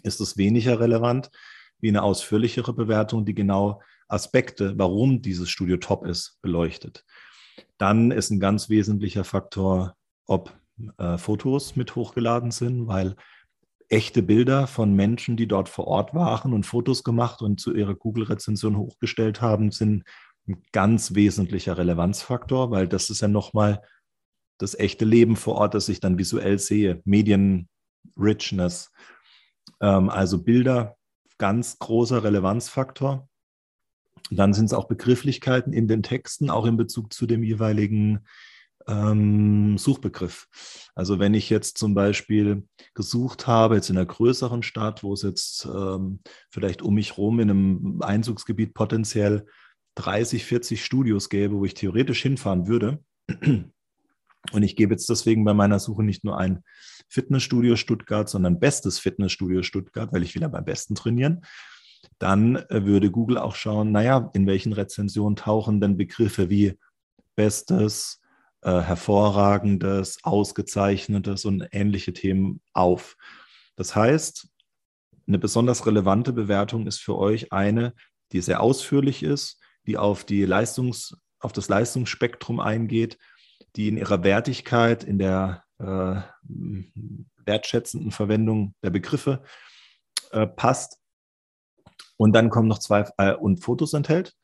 ist es weniger relevant wie eine ausführlichere Bewertung, die genau Aspekte, warum dieses Studio top ist, beleuchtet. Dann ist ein ganz wesentlicher Faktor, ob äh, Fotos mit hochgeladen sind, weil echte Bilder von Menschen, die dort vor Ort waren und Fotos gemacht und zu ihrer Google-Rezension hochgestellt haben, sind ein ganz wesentlicher Relevanzfaktor, weil das ist ja nochmal das echte Leben vor Ort, das ich dann visuell sehe. Medien-Richness. Ähm, also Bilder, ganz großer Relevanzfaktor. Dann sind es auch Begrifflichkeiten in den Texten, auch in Bezug zu dem jeweiligen ähm, Suchbegriff. Also wenn ich jetzt zum Beispiel gesucht habe, jetzt in einer größeren Stadt, wo es jetzt ähm, vielleicht um mich herum in einem Einzugsgebiet potenziell 30, 40 Studios gäbe, wo ich theoretisch hinfahren würde. Und ich gebe jetzt deswegen bei meiner Suche nicht nur ein Fitnessstudio Stuttgart, sondern bestes Fitnessstudio Stuttgart, weil ich will ja beim Besten trainieren. Dann äh, würde Google auch schauen, naja, in welchen Rezensionen tauchen denn Begriffe wie Bestes, äh, Hervorragendes, Ausgezeichnetes und ähnliche Themen auf. Das heißt, eine besonders relevante Bewertung ist für euch eine, die sehr ausführlich ist, die auf, die Leistungs-, auf das Leistungsspektrum eingeht, die in ihrer Wertigkeit, in der äh, wertschätzenden Verwendung der Begriffe äh, passt. Und dann kommen noch zwei äh, und Fotos enthält.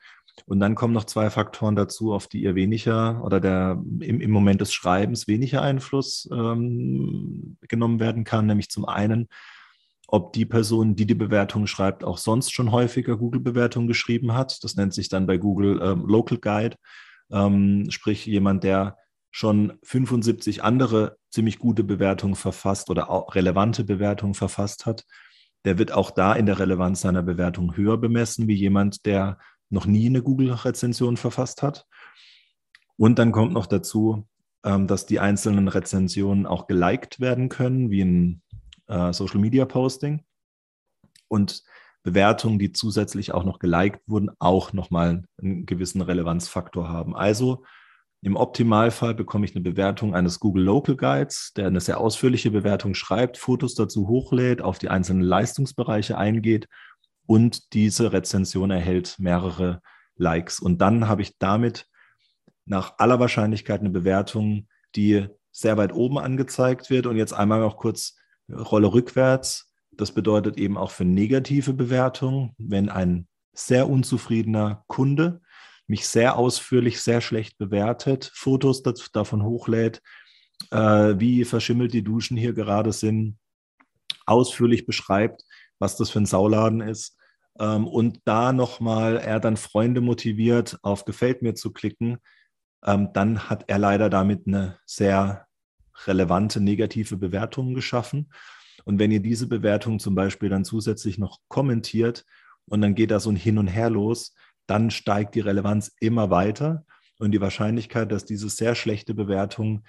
Und dann kommen noch zwei Faktoren dazu, auf die ihr weniger oder der im, im Moment des Schreibens weniger Einfluss ähm, genommen werden kann, nämlich zum einen ob die Person, die die Bewertung schreibt, auch sonst schon häufiger Google-Bewertungen geschrieben hat. Das nennt sich dann bei Google ähm, Local Guide, ähm, sprich jemand, der schon 75 andere ziemlich gute Bewertungen verfasst oder auch relevante Bewertungen verfasst hat. Der wird auch da in der Relevanz seiner Bewertung höher bemessen, wie jemand, der noch nie eine Google-Rezension verfasst hat. Und dann kommt noch dazu, ähm, dass die einzelnen Rezensionen auch geliked werden können, wie ein äh, Social Media Posting und Bewertungen, die zusätzlich auch noch geliked wurden, auch nochmal einen gewissen Relevanzfaktor haben. Also im Optimalfall bekomme ich eine Bewertung eines Google Local Guides, der eine sehr ausführliche Bewertung schreibt, Fotos dazu hochlädt, auf die einzelnen Leistungsbereiche eingeht und diese Rezension erhält mehrere Likes. Und dann habe ich damit nach aller Wahrscheinlichkeit eine Bewertung, die sehr weit oben angezeigt wird. Und jetzt einmal noch kurz Rolle rückwärts. Das bedeutet eben auch für negative Bewertungen, wenn ein sehr unzufriedener Kunde mich sehr ausführlich, sehr schlecht bewertet, Fotos davon hochlädt, äh, wie verschimmelt die Duschen hier gerade sind, ausführlich beschreibt, was das für ein Sauladen ist. Ähm, und da nochmal er dann Freunde motiviert, auf Gefällt mir zu klicken, ähm, dann hat er leider damit eine sehr relevante negative Bewertungen geschaffen. Und wenn ihr diese Bewertung zum Beispiel dann zusätzlich noch kommentiert und dann geht da so ein Hin und Her los, dann steigt die Relevanz immer weiter und die Wahrscheinlichkeit, dass diese sehr schlechte Bewertung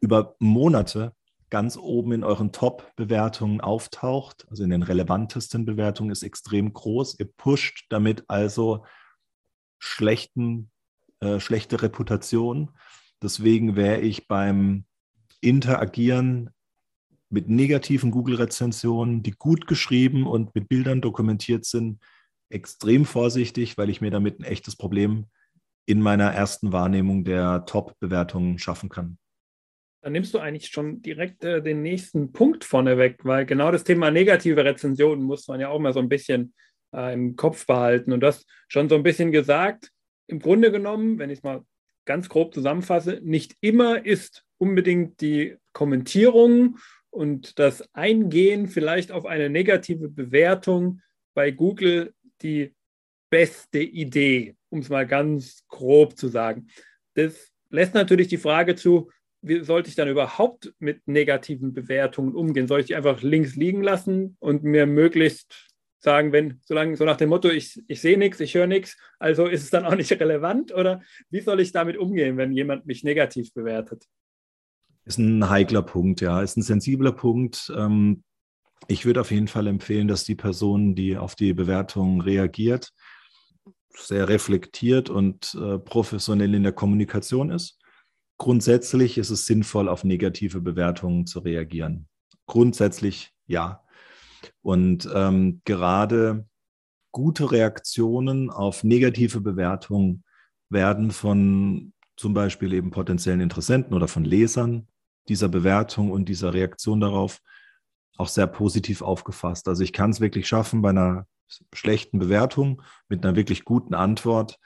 über Monate ganz oben in euren Top-Bewertungen auftaucht, also in den relevantesten Bewertungen, ist extrem groß. Ihr pusht damit also schlechten, äh, schlechte Reputation. Deswegen wäre ich beim interagieren mit negativen Google-Rezensionen, die gut geschrieben und mit Bildern dokumentiert sind, extrem vorsichtig, weil ich mir damit ein echtes Problem in meiner ersten Wahrnehmung der Top-Bewertungen schaffen kann. Dann nimmst du eigentlich schon direkt äh, den nächsten Punkt vorneweg, weil genau das Thema negative Rezensionen muss man ja auch mal so ein bisschen äh, im Kopf behalten. Und das schon so ein bisschen gesagt, im Grunde genommen, wenn ich es mal ganz grob zusammenfasse, nicht immer ist unbedingt die Kommentierung und das Eingehen vielleicht auf eine negative Bewertung bei Google die beste Idee, um es mal ganz grob zu sagen. Das lässt natürlich die Frage zu, wie sollte ich dann überhaupt mit negativen Bewertungen umgehen? Soll ich die einfach links liegen lassen und mir möglichst sagen, wenn, solange, so nach dem Motto, ich, ich sehe nichts, ich höre nichts, also ist es dann auch nicht relevant? Oder wie soll ich damit umgehen, wenn jemand mich negativ bewertet? Ist ein heikler Punkt, ja, ist ein sensibler Punkt. Ähm, ich würde auf jeden Fall empfehlen, dass die Person, die auf die Bewertung reagiert, sehr reflektiert und äh, professionell in der Kommunikation ist. Grundsätzlich ist es sinnvoll, auf negative Bewertungen zu reagieren. Grundsätzlich ja. Und ähm, gerade gute Reaktionen auf negative Bewertungen werden von zum Beispiel eben potenziellen Interessenten oder von Lesern dieser Bewertung und dieser Reaktion darauf auch sehr positiv aufgefasst. Also ich kann es wirklich schaffen, bei einer schlechten Bewertung mit einer wirklich guten Antwort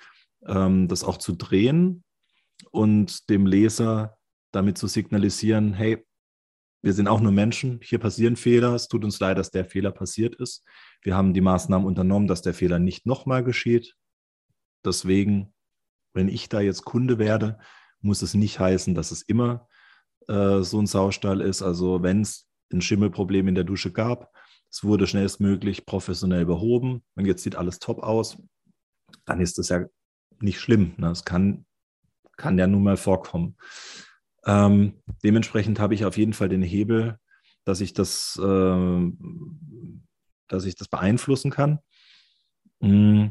ähm, das auch zu drehen und dem Leser damit zu signalisieren, hey, wir sind auch nur Menschen, hier passieren Fehler, es tut uns leid, dass der Fehler passiert ist. Wir haben die Maßnahmen unternommen, dass der Fehler nicht nochmal geschieht. Deswegen, wenn ich da jetzt Kunde werde, muss es nicht heißen, dass es immer äh, so ein Saustall ist. Also wenn es ein Schimmelproblem in der Dusche gab, es wurde schnellstmöglich professionell behoben und jetzt sieht alles top aus, dann ist das ja nicht schlimm. Ne? Es kann, kann ja nun mal vorkommen. Ähm, dementsprechend habe ich auf jeden Fall den Hebel, dass ich das, äh, dass ich das beeinflussen kann. Mm.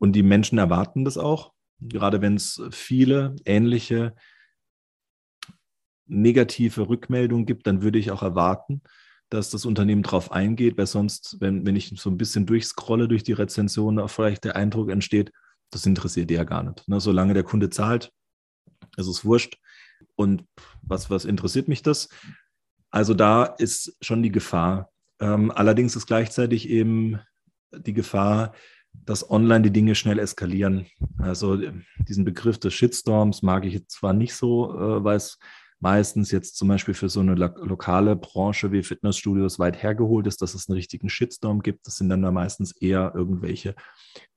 Und die Menschen erwarten das auch, gerade wenn es viele ähnliche negative Rückmeldungen gibt, dann würde ich auch erwarten, dass das Unternehmen darauf eingeht, weil sonst, wenn, wenn ich so ein bisschen durchscrolle durch die Rezensionen, auch vielleicht der Eindruck entsteht, das interessiert die ja gar nicht. Ne? Solange der Kunde zahlt, ist es wurscht. Und was, was interessiert mich das? Also da ist schon die Gefahr. Ähm, allerdings ist gleichzeitig eben die Gefahr, dass online die Dinge schnell eskalieren. Also diesen Begriff des Shitstorms mag ich zwar nicht so, äh, weil es meistens jetzt zum Beispiel für so eine lo lokale Branche wie Fitnessstudios weit hergeholt ist, dass es einen richtigen Shitstorm gibt. Das sind dann da meistens eher irgendwelche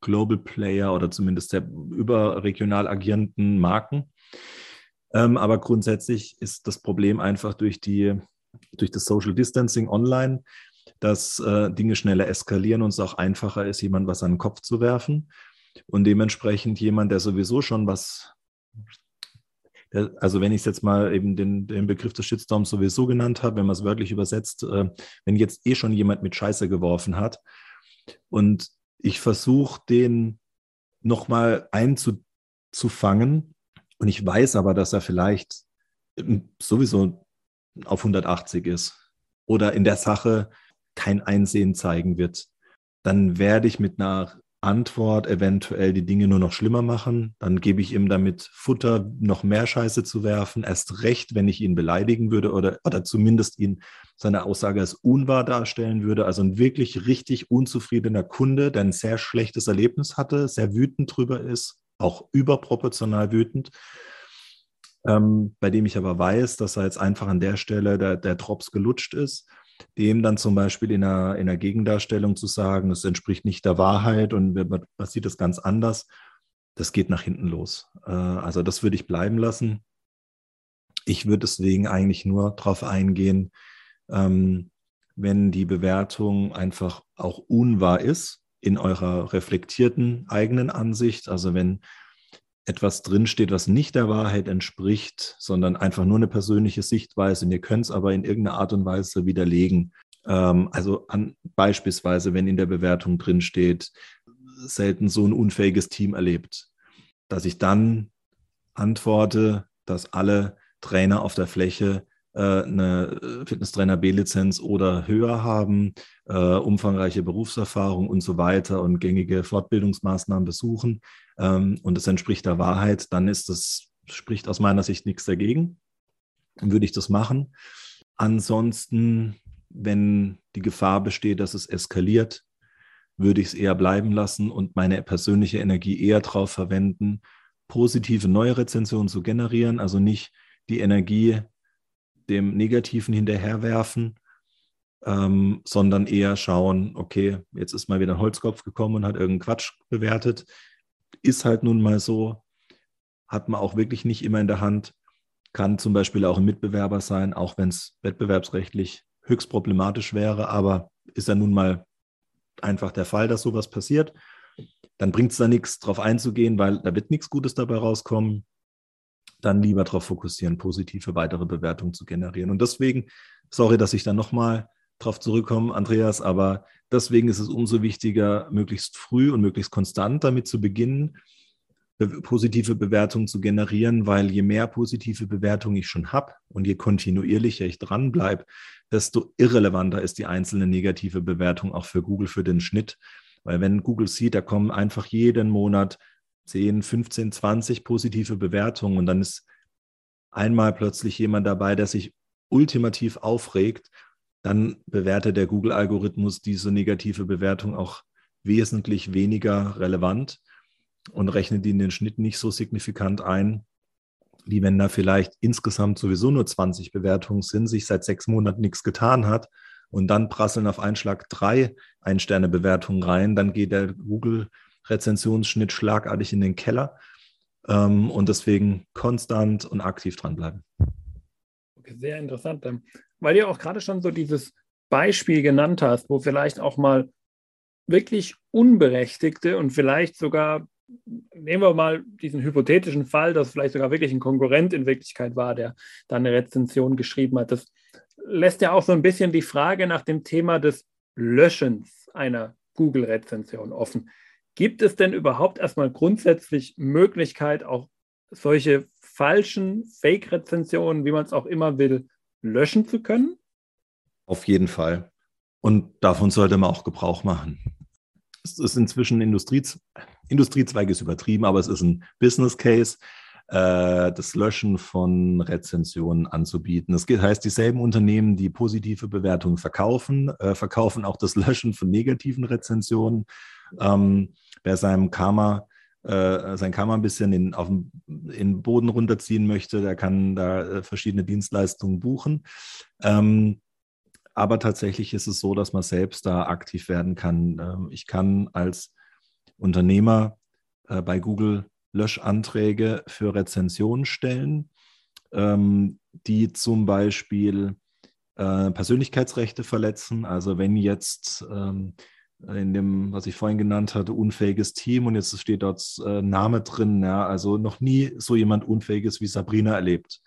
Global Player oder zumindest der überregional agierenden Marken. Ähm, aber grundsätzlich ist das Problem einfach durch die durch das Social Distancing online, dass äh, Dinge schneller eskalieren und es auch einfacher ist, jemand was an den Kopf zu werfen. Und dementsprechend jemand, der sowieso schon was also wenn ich jetzt mal eben den, den Begriff des Shitstorms sowieso genannt habe, wenn man es wörtlich übersetzt, äh, wenn jetzt eh schon jemand mit Scheiße geworfen hat und ich versuche, den nochmal einzufangen und ich weiß aber, dass er vielleicht sowieso auf 180 ist oder in der Sache kein Einsehen zeigen wird, dann werde ich mit einer Antwort eventuell die Dinge nur noch schlimmer machen. Dann gebe ich ihm damit Futter, noch mehr Scheiße zu werfen. Erst recht, wenn ich ihn beleidigen würde oder, oder zumindest ihn seine Aussage als unwahr darstellen würde. Also ein wirklich richtig unzufriedener Kunde, der ein sehr schlechtes Erlebnis hatte, sehr wütend drüber ist, auch überproportional wütend. Ähm, bei dem ich aber weiß, dass er jetzt einfach an der Stelle der, der Drops gelutscht ist dem dann zum Beispiel in einer, in einer Gegendarstellung zu sagen, es entspricht nicht der Wahrheit und man, sieht es ganz anders, das geht nach hinten los. Äh, also das würde ich bleiben lassen. Ich würde deswegen eigentlich nur darauf eingehen, ähm, wenn die Bewertung einfach auch unwahr ist in eurer reflektierten eigenen Ansicht, also wenn etwas drinsteht, was nicht der Wahrheit entspricht, sondern einfach nur eine persönliche Sichtweise. Und ihr könnt es aber in irgendeiner Art und Weise widerlegen. Ähm, also an, beispielsweise, wenn in der Bewertung drinsteht, selten so ein unfähiges Team erlebt, dass ich dann antworte, dass alle Trainer auf der Fläche eine Fitnesstrainer B-Lizenz oder höher haben, äh, umfangreiche Berufserfahrung und so weiter und gängige Fortbildungsmaßnahmen besuchen ähm, und es entspricht der Wahrheit, dann ist das, spricht aus meiner Sicht nichts dagegen. Dann würde ich das machen. Ansonsten, wenn die Gefahr besteht, dass es eskaliert, würde ich es eher bleiben lassen und meine persönliche Energie eher darauf verwenden, positive neue Rezensionen zu generieren, also nicht die Energie dem Negativen hinterherwerfen, ähm, sondern eher schauen, okay, jetzt ist mal wieder ein Holzkopf gekommen und hat irgendeinen Quatsch bewertet. Ist halt nun mal so, hat man auch wirklich nicht immer in der Hand, kann zum Beispiel auch ein Mitbewerber sein, auch wenn es wettbewerbsrechtlich höchst problematisch wäre, aber ist ja nun mal einfach der Fall, dass sowas passiert. Dann bringt es da nichts, drauf einzugehen, weil da wird nichts Gutes dabei rauskommen dann lieber darauf fokussieren, positive weitere Bewertungen zu generieren. Und deswegen, sorry, dass ich da nochmal drauf zurückkomme, Andreas, aber deswegen ist es umso wichtiger, möglichst früh und möglichst konstant damit zu beginnen, positive Bewertungen zu generieren, weil je mehr positive Bewertungen ich schon habe und je kontinuierlicher ich dranbleibe, desto irrelevanter ist die einzelne negative Bewertung auch für Google für den Schnitt. Weil wenn Google sieht, da kommen einfach jeden Monat 10, 15, 20 positive Bewertungen und dann ist einmal plötzlich jemand dabei, der sich ultimativ aufregt, dann bewertet der Google-Algorithmus diese negative Bewertung auch wesentlich weniger relevant und rechnet die in den Schnitt nicht so signifikant ein, wie wenn da vielleicht insgesamt sowieso nur 20 Bewertungen sind, sich seit sechs Monaten nichts getan hat und dann prasseln auf einen Schlag drei Ein-Sterne-Bewertungen rein, dann geht der Google Rezensionsschnitt schlagartig in den Keller ähm, und deswegen konstant und aktiv dranbleiben. Okay, sehr interessant, weil du auch gerade schon so dieses Beispiel genannt hast, wo vielleicht auch mal wirklich unberechtigte und vielleicht sogar, nehmen wir mal diesen hypothetischen Fall, dass vielleicht sogar wirklich ein Konkurrent in Wirklichkeit war, der da eine Rezension geschrieben hat. Das lässt ja auch so ein bisschen die Frage nach dem Thema des Löschens einer Google-Rezension offen. Gibt es denn überhaupt erstmal grundsätzlich Möglichkeit, auch solche falschen Fake-Rezensionen, wie man es auch immer will, löschen zu können? Auf jeden Fall. Und davon sollte man auch Gebrauch machen. Es ist inzwischen ein Industrie, Industriezweig ist übertrieben, aber es ist ein Business Case, äh, das Löschen von Rezensionen anzubieten. Das heißt, dieselben Unternehmen, die positive Bewertungen verkaufen, äh, verkaufen auch das Löschen von negativen Rezensionen. Ähm, wer seinem Karma äh, sein Karma ein bisschen in, auf den, Boden runterziehen möchte, der kann da äh, verschiedene Dienstleistungen buchen. Ähm, aber tatsächlich ist es so, dass man selbst da aktiv werden kann. Ähm, ich kann als Unternehmer äh, bei Google Löschanträge für Rezensionen stellen, ähm, die zum Beispiel äh, Persönlichkeitsrechte verletzen. Also wenn jetzt ähm, in dem, was ich vorhin genannt hatte, unfähiges Team und jetzt steht dort äh, Name drin, ja, also noch nie so jemand Unfähiges wie Sabrina erlebt.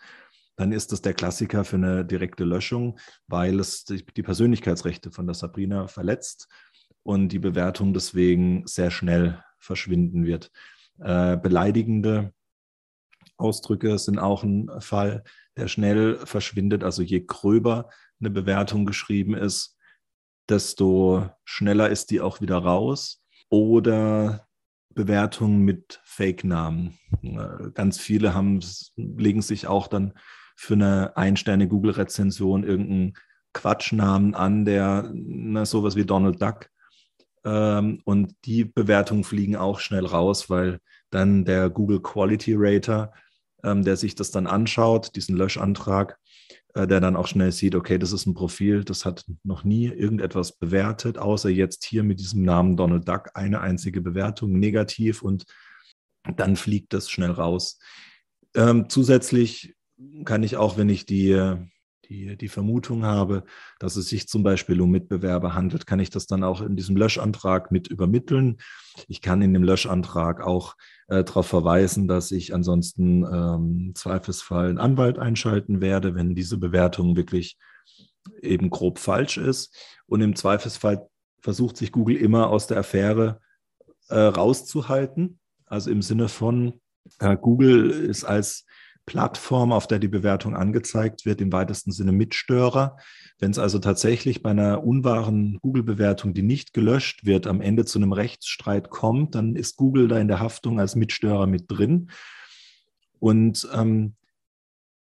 Dann ist das der Klassiker für eine direkte Löschung, weil es die, Persönlichkeitsrechte von der Sabrina verletzt und die Bewertung deswegen sehr schnell verschwinden wird. Äh, beleidigende Ausdrücke sind auch ein Fall, der schnell verschwindet. Also je gröber eine Bewertung geschrieben ist, desto schneller ist die auch wieder raus. Oder Bewertungen mit Fake-Namen. Ganz viele haben, legen sich auch dann für eine Ein-Sterne-Google-Rezension irgendeinen Quatschnamen an, der na, sowas wie Donald Duck. Ähm, und die Bewertungen fliegen auch schnell raus, weil dann der Google Quality Rater, ähm, der sich das dann anschaut, diesen Löschantrag, äh, der dann auch schnell sieht, okay, das ist ein Profil, das hat noch nie irgendetwas bewertet, außer jetzt hier mit diesem Namen Donald Duck eine einzige Bewertung negativ und dann fliegt das schnell raus. Ähm, zusätzlich kann ich auch, wenn ich die, die, die Vermutung habe, dass es sich zum Beispiel um Mitbewerber handelt, kann ich das dann auch in diesem Löschantrag mit übermitteln. Ich kann in dem Löschantrag auch äh, darauf verweisen, dass ich ansonsten ähm, Zweifelsfall einen Anwalt einschalten werde, wenn diese Bewertung wirklich eben grob falsch ist. Und im Zweifelsfall versucht sich Google immer aus der Affäre äh, rauszuhalten. Also im Sinne von, äh, Google ist als Plattform, auf der die Bewertung angezeigt wird, im weitesten Sinne Mitstörer. Wenn es also tatsächlich bei einer unwahren Google-Bewertung, die nicht gelöscht wird, am Ende zu einem Rechtsstreit kommt, dann ist Google da in der Haftung als Mitstörer mit drin. Und ähm,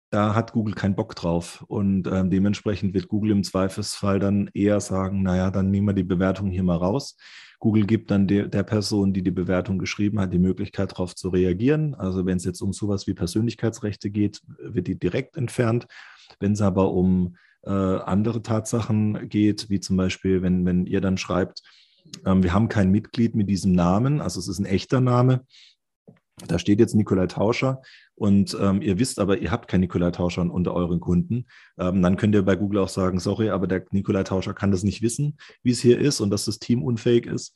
da hat Google keinen Bock drauf. Und ähm, dementsprechend wird Google im Zweifelsfall dann eher sagen, naja, dann nehmen wir die Bewertung hier mal raus. Google gibt dann de, der Person, die die Bewertung geschrieben hat, die Möglichkeit, darauf zu reagieren. Also wenn es jetzt um sowas wie Persönlichkeitsrechte geht, wird die direkt entfernt. Wenn es aber um äh, andere Tatsachen geht, wie zum Beispiel, wenn, wenn ihr dann schreibt, ähm, wir haben kein Mitglied mit diesem Namen, also es ist ein echter Name, da steht jetzt Nikolai Tauscher und ähm, ihr wisst aber, ihr habt keinen Nikolai Tauscher unter euren Kunden, ähm, dann könnt ihr bei Google auch sagen, sorry, aber der Nikolai Tauscher kann das nicht wissen, wie es hier ist und dass das Team unfähig ist,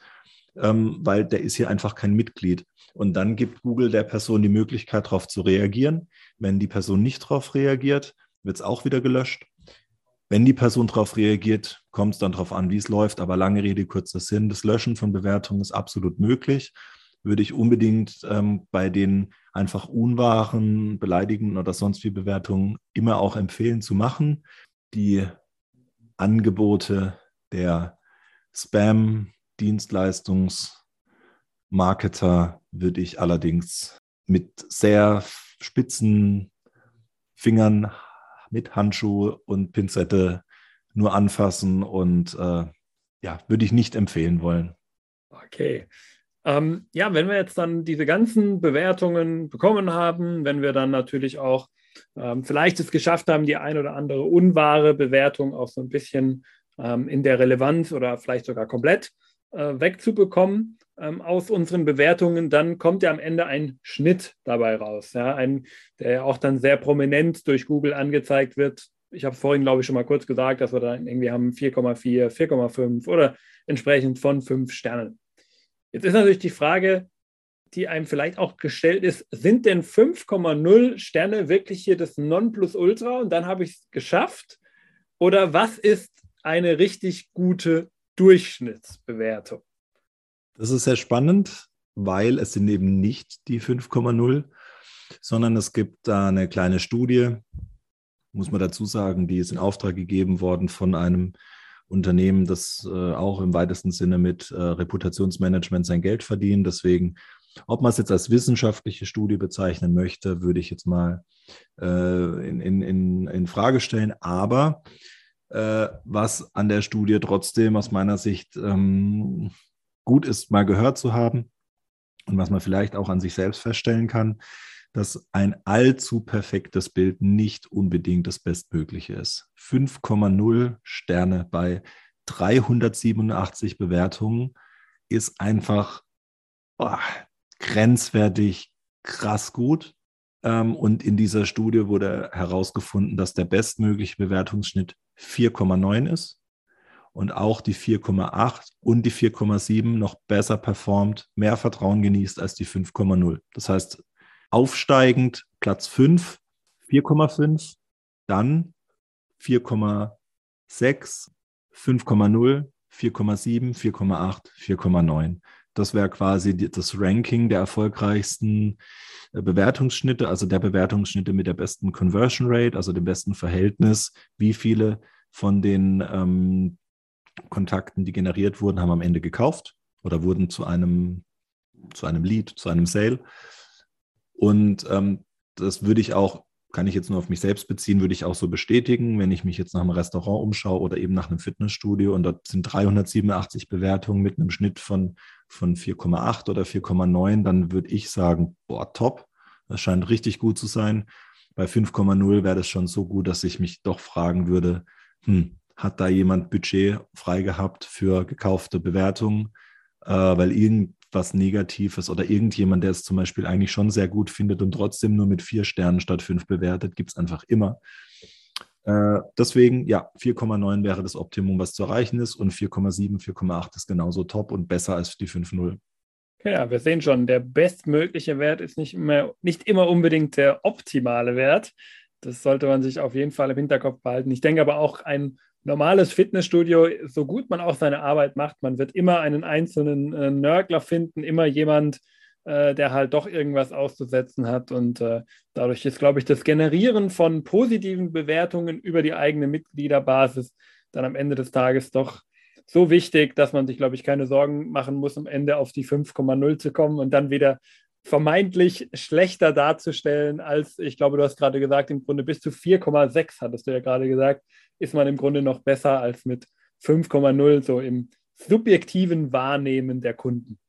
ähm, weil der ist hier einfach kein Mitglied. Und dann gibt Google der Person die Möglichkeit, darauf zu reagieren. Wenn die Person nicht darauf reagiert, wird es auch wieder gelöscht. Wenn die Person darauf reagiert, kommt es dann darauf an, wie es läuft. Aber lange Rede, kurzer Sinn, das Löschen von Bewertungen ist absolut möglich würde ich unbedingt ähm, bei den einfach unwahren, beleidigenden oder sonst wie Bewertungen immer auch empfehlen zu machen. Die Angebote der Spam-Dienstleistungsmarketer würde ich allerdings mit sehr spitzen Fingern mit Handschuh und Pinzette nur anfassen und äh, ja, würde ich nicht empfehlen wollen. Okay. Ähm, ja, wenn wir jetzt dann diese ganzen Bewertungen bekommen haben, wenn wir dann natürlich auch ähm, vielleicht es geschafft haben, die ein oder andere unwahre Bewertung auch so ein bisschen ähm, in der Relevanz oder vielleicht sogar komplett äh, wegzubekommen ähm, aus unseren Bewertungen, dann kommt ja am Ende ein Schnitt dabei raus, ja, ein, der ja auch dann sehr prominent durch Google angezeigt wird. Ich habe vorhin, glaube ich, schon mal kurz gesagt, dass wir dann irgendwie haben 4,4, 4,5 oder entsprechend von 5 Sternen. Jetzt ist natürlich die Frage, die einem vielleicht auch gestellt ist, sind denn 5,0 Sterne wirklich hier das Nonplusultra und dann habe ich es geschafft? Oder was ist eine richtig gute Durchschnittsbewertung? Das ist sehr spannend, weil es sind eben nicht die 5,0, sondern es gibt da eine kleine Studie, muss man dazu sagen, die ist in Auftrag gegeben worden von einem Unternehmen, das äh, auch im weitesten Sinne mit äh, Reputationsmanagement sein Geld verdienen. Deswegen, ob man es jetzt als wissenschaftliche Studie bezeichnen möchte, würde ich jetzt mal äh, in, in, in, Frage stellen. Aber äh, was an der Studie trotzdem aus meiner Sicht ähm, gut ist, mal gehört zu haben und was man vielleicht auch an sich selbst feststellen kann, dass ein allzu perfektes Bild nicht unbedingt das Bestmögliche ist. 5,0 Sterne bei 387 Bewertungen ist einfach oh, grenzwertig krass gut. Ähm, und in dieser Studie wurde herausgefunden, dass der bestmögliche Bewertungsschnitt 4,9 ist und auch die 4,8 und die 4,7 noch besser performt, mehr Vertrauen genießt als die 5,0. Das heißt, Aufsteigend Platz 5, 4,5, dann 4,6, 5,0, 4,7, 4,8, 4,9. Das wäre quasi das Ranking der erfolgreichsten äh, Bewertungsschnitte, also der Bewertungsschnitte mit der besten Conversion Rate, also dem besten Verhältnis. Wie viele von den ähm, Kontakten, die generiert wurden, haben am Ende gekauft oder wurden zu einem, zu einem Lead, zu einem Sale. Und ähm, das würde ich auch, kann ich jetzt nur auf mich selbst beziehen, würde ich auch so bestätigen, wenn ich mich jetzt nach einem Restaurant umschaue oder eben nach einem Fitnessstudio und dort sind 387 Bewertungen mit einem Schnitt von, von 4,8 oder 4,9, dann würde ich sagen, boah, top, das scheint richtig gut zu sein. Bei 5,0 wäre das schon so gut, dass ich mich doch fragen würde, hm, hat da jemand Budget frei gehabt für gekaufte Bewertungen? Äh, weil irgend, was Negatives oder irgendjemand, der es zum Beispiel eigentlich schon sehr gut findet und trotzdem nur mit vier Sternen statt fünf bewertet, gibt es einfach immer. Äh, deswegen, ja, 4,9 wäre das Optimum, was zu erreichen ist und 4,7, 4,8 ist genauso top und besser als die 5,0. Ja, wir sehen schon, der bestmögliche Wert ist nicht immer, nicht immer unbedingt der optimale Wert. Das sollte man sich auf jeden Fall im Hinterkopf behalten. Ich denke aber auch, ein normales Fitnessstudio, so gut man auch seine Arbeit macht, man wird immer einen einzelnen äh, Nörgler finden, immer jemand, äh, der halt doch irgendwas auszusetzen hat. Und äh, dadurch ist, glaube ich, das Generieren von positiven Bewertungen über die eigene Mitgliederbasis dann am Ende des Tages doch so wichtig, dass man sich, glaube ich, keine Sorgen machen muss, am Ende auf die 5,0 zu kommen und dann wieder vermeintlich schlechter darzustellen als, ich glaube, du hast gerade gesagt, im Grunde bis zu 4,6 hattest du ja gerade gesagt, ist man im Grunde noch besser als mit 5,0 so im subjektiven Wahrnehmen der Kunden.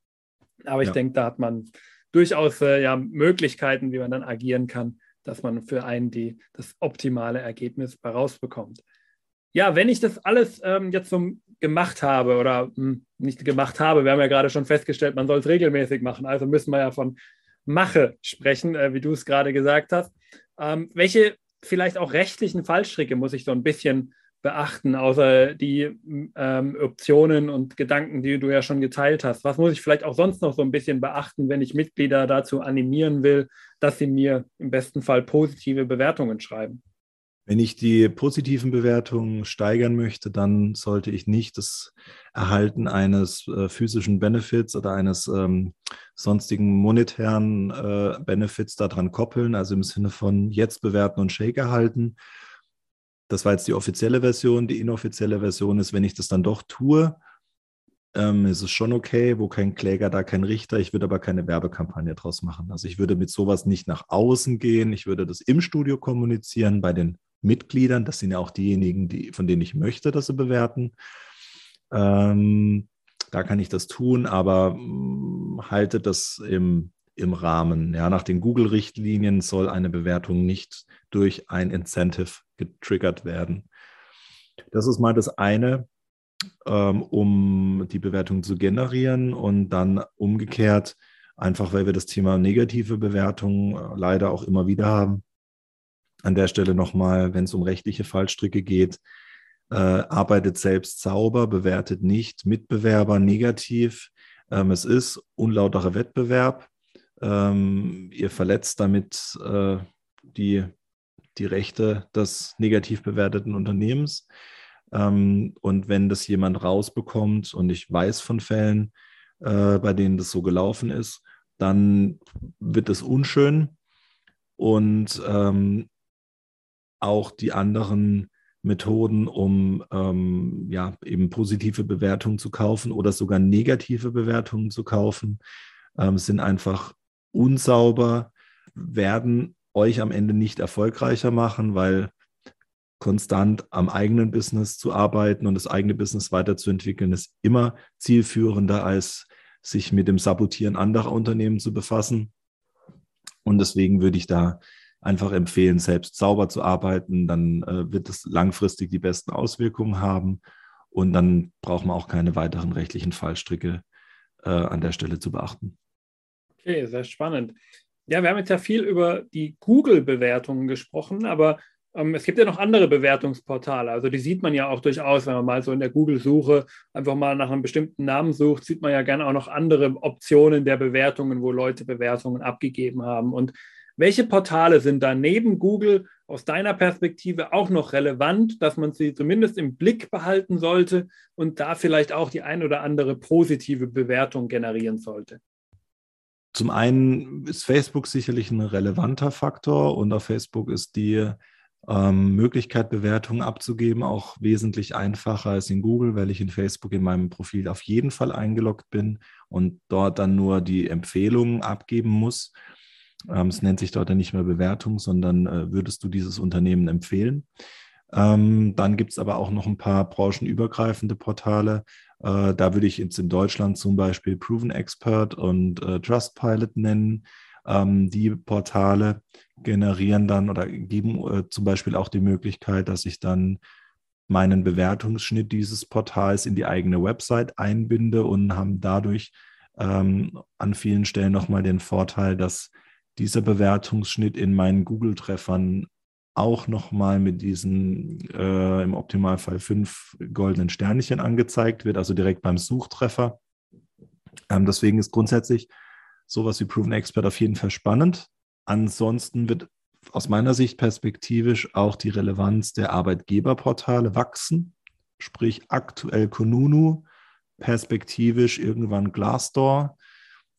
Aber ich ja. denke, da hat man durchaus äh, ja, Möglichkeiten, wie man dann agieren kann, dass man für einen die, das optimale Ergebnis rausbekommt. Ja, wenn ich das alles ähm, jetzt so gemacht habe oder mh, hm, nicht gemacht habe, wir haben ja gerade schon festgestellt, man soll es regelmäßig machen, also müssen wir ja von Mache sprechen, äh, wie du es gerade gesagt hast. Ähm, welche vielleicht auch rechtlichen Fallstricke muss ich so ein bisschen beachten, außer die ähm, Optionen und Gedanken, die du ja schon geteilt hast? Was muss ich vielleicht auch sonst noch so ein bisschen beachten, wenn ich Mitglieder dazu animieren will, dass sie mir im besten Fall positive Bewertungen schreiben? Wenn ich die positiven Bewertungen steigern möchte, dann sollte ich nicht das Erhalten eines äh, physischen Benefits oder eines ähm, sonstigen monetären äh, Benefits daran koppeln, also im Sinne von jetzt bewerten und Shake erhalten, das war jetzt die offizielle Version. Die inoffizielle Version ist, wenn ich das dann doch tue, ähm, ist es schon okay, wo kein Kläger, da kein Richter. Ich würde aber keine Werbekampagne draus machen. Also ich würde mit sowas nicht nach außen gehen. Ich würde das im Studio kommunizieren bei den Mitgliedern. Das sind ja auch diejenigen, die, von denen ich möchte, dass sie bewerten. Ähm, da kann ich das tun, aber mh, mm, halte das im im Rahmen. Ja, nach den Google-Richtlinien soll eine Bewertung nicht durch ein Incentive getriggert werden. Das ist mal das eine, ähm, um die Bewertung zu generieren und dann umgekehrt, einfach weil wir das Thema negative Bewertungen äh, leider auch immer wieder haben. An der Stelle nochmal, wenn es um rechtliche Fallstricke geht, äh, arbeitet selbst sauber, bewertet nicht Mitbewerber negativ. Ähm, es ist unlauterer Wettbewerb. Ähm, ihr verletzt damit äh, die, die Rechte des negativ bewerteten Unternehmens. Ähm, und wenn das jemand rausbekommt, und ich weiß von Fällen, äh, bei denen das so gelaufen ist, dann wird es unschön. Und ähm, auch die anderen Methoden, um ähm, ja, eben positive Bewertungen zu kaufen oder sogar negative Bewertungen zu kaufen, ähm, sind einfach unsauber, werden euch am Ende nicht erfolgreicher machen, weil konstant am eigenen Business zu arbeiten und das eigene Business weiterzuentwickeln, ist immer zielführender, als sich mit dem Sabotieren anderer Unternehmen zu befassen. Und deswegen würde ich da einfach empfehlen, selbst sauber zu arbeiten. Dann äh, wird es langfristig die besten Auswirkungen haben. Und dann braucht man auch keine weiteren rechtlichen Fallstricke äh, an der Stelle zu beachten. Okay, sehr spannend. Ja, wir haben jetzt ja viel über die Google-Bewertungen gesprochen, aber ähm, es gibt ja noch andere Bewertungsportale. Also die sieht man ja auch durchaus, wenn man mal so in der Google-Suche einfach mal nach einem bestimmten Namen sucht, sieht man ja gerne auch noch andere Optionen der Bewertungen, wo Leute Bewertungen abgegeben haben. Und welche Portale sind da neben Google aus deiner Perspektive auch noch relevant, dass man sie zumindest im Blick behalten sollte und da vielleicht auch die ein oder andere positive Bewertung generieren sollte? Zum einen ist Facebook sicherlich ein relevanter Faktor und auf Facebook ist die ähm, Möglichkeit, Bewertungen abzugeben, auch wesentlich einfacher als in Google, weil ich in Facebook in meinem Profil auf jeden Fall eingeloggt bin und dort dann nur die Empfehlungen abgeben muss. Ähm, es nennt sich dort ja nicht mehr Bewertung, sondern äh, würdest du dieses Unternehmen empfehlen? Ähm, dann gibt es aber auch noch ein paar branchenübergreifende Portale, äh, da würde ich jetzt in Deutschland zum Beispiel Proven Expert und äh, Trustpilot nennen. Ähm, die Portale generieren dann oder geben äh, zum Beispiel auch die Möglichkeit, dass ich dann meinen Bewertungsschnitt dieses Portals in die eigene Website einbinde und haben dadurch ähm, an vielen Stellen nochmal den Vorteil, dass dieser Bewertungsschnitt in meinen Google-Treffern auch nochmal mit diesen äh, im Optimalfall fünf goldenen Sternchen angezeigt wird, also direkt beim Suchtreffer. Ähm, deswegen ist grundsätzlich sowas wie Proven Expert auf jeden Fall spannend. Ansonsten wird aus meiner Sicht perspektivisch auch die Relevanz der Arbeitgeberportale wachsen, sprich aktuell Konunu, perspektivisch irgendwann Glassdoor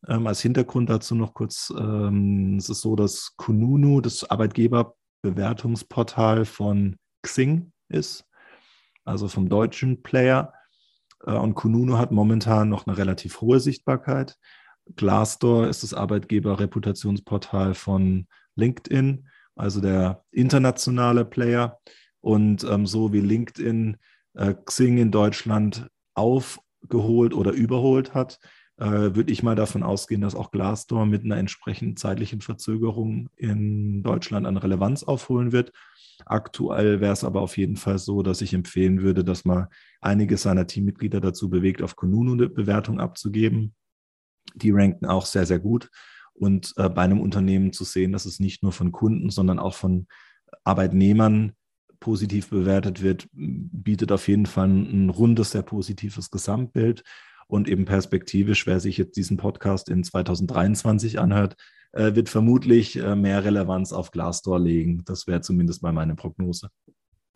Ähm, als Hintergrund dazu noch kurz, ähm, es ist so, dass Kununu das Arbeitgeberbewertungsportal von Xing ist, also vom deutschen Player. Äh, und Kununu hat momentan noch eine relativ hohe Sichtbarkeit. Glassdoor ist das Arbeitgeberreputationsportal von LinkedIn, also der internationale Player. Und ähm, so wie LinkedIn äh, Xing in Deutschland aufgeholt oder überholt hat, würde ich mal davon ausgehen, dass auch Glassdoor mit einer entsprechenden zeitlichen Verzögerung in Deutschland an Relevanz aufholen wird. Aktuell wäre es aber auf jeden Fall so, dass ich empfehlen würde, dass man einige seiner Teammitglieder dazu bewegt, auf Kununu eine Bewertung abzugeben. Die ranken auch sehr, sehr gut. Und äh, bei einem Unternehmen zu sehen, dass es nicht nur von Kunden, sondern auch von Arbeitnehmern positiv bewertet wird, bietet auf jeden Fall ein rundes, sehr positives Gesamtbild. Und eben perspektivisch, wer sich jetzt diesen Podcast in 2023 anhört, äh, wird vermutlich äh, mehr Relevanz auf Glassdoor legen. Das wäre zumindest mal meine Prognose.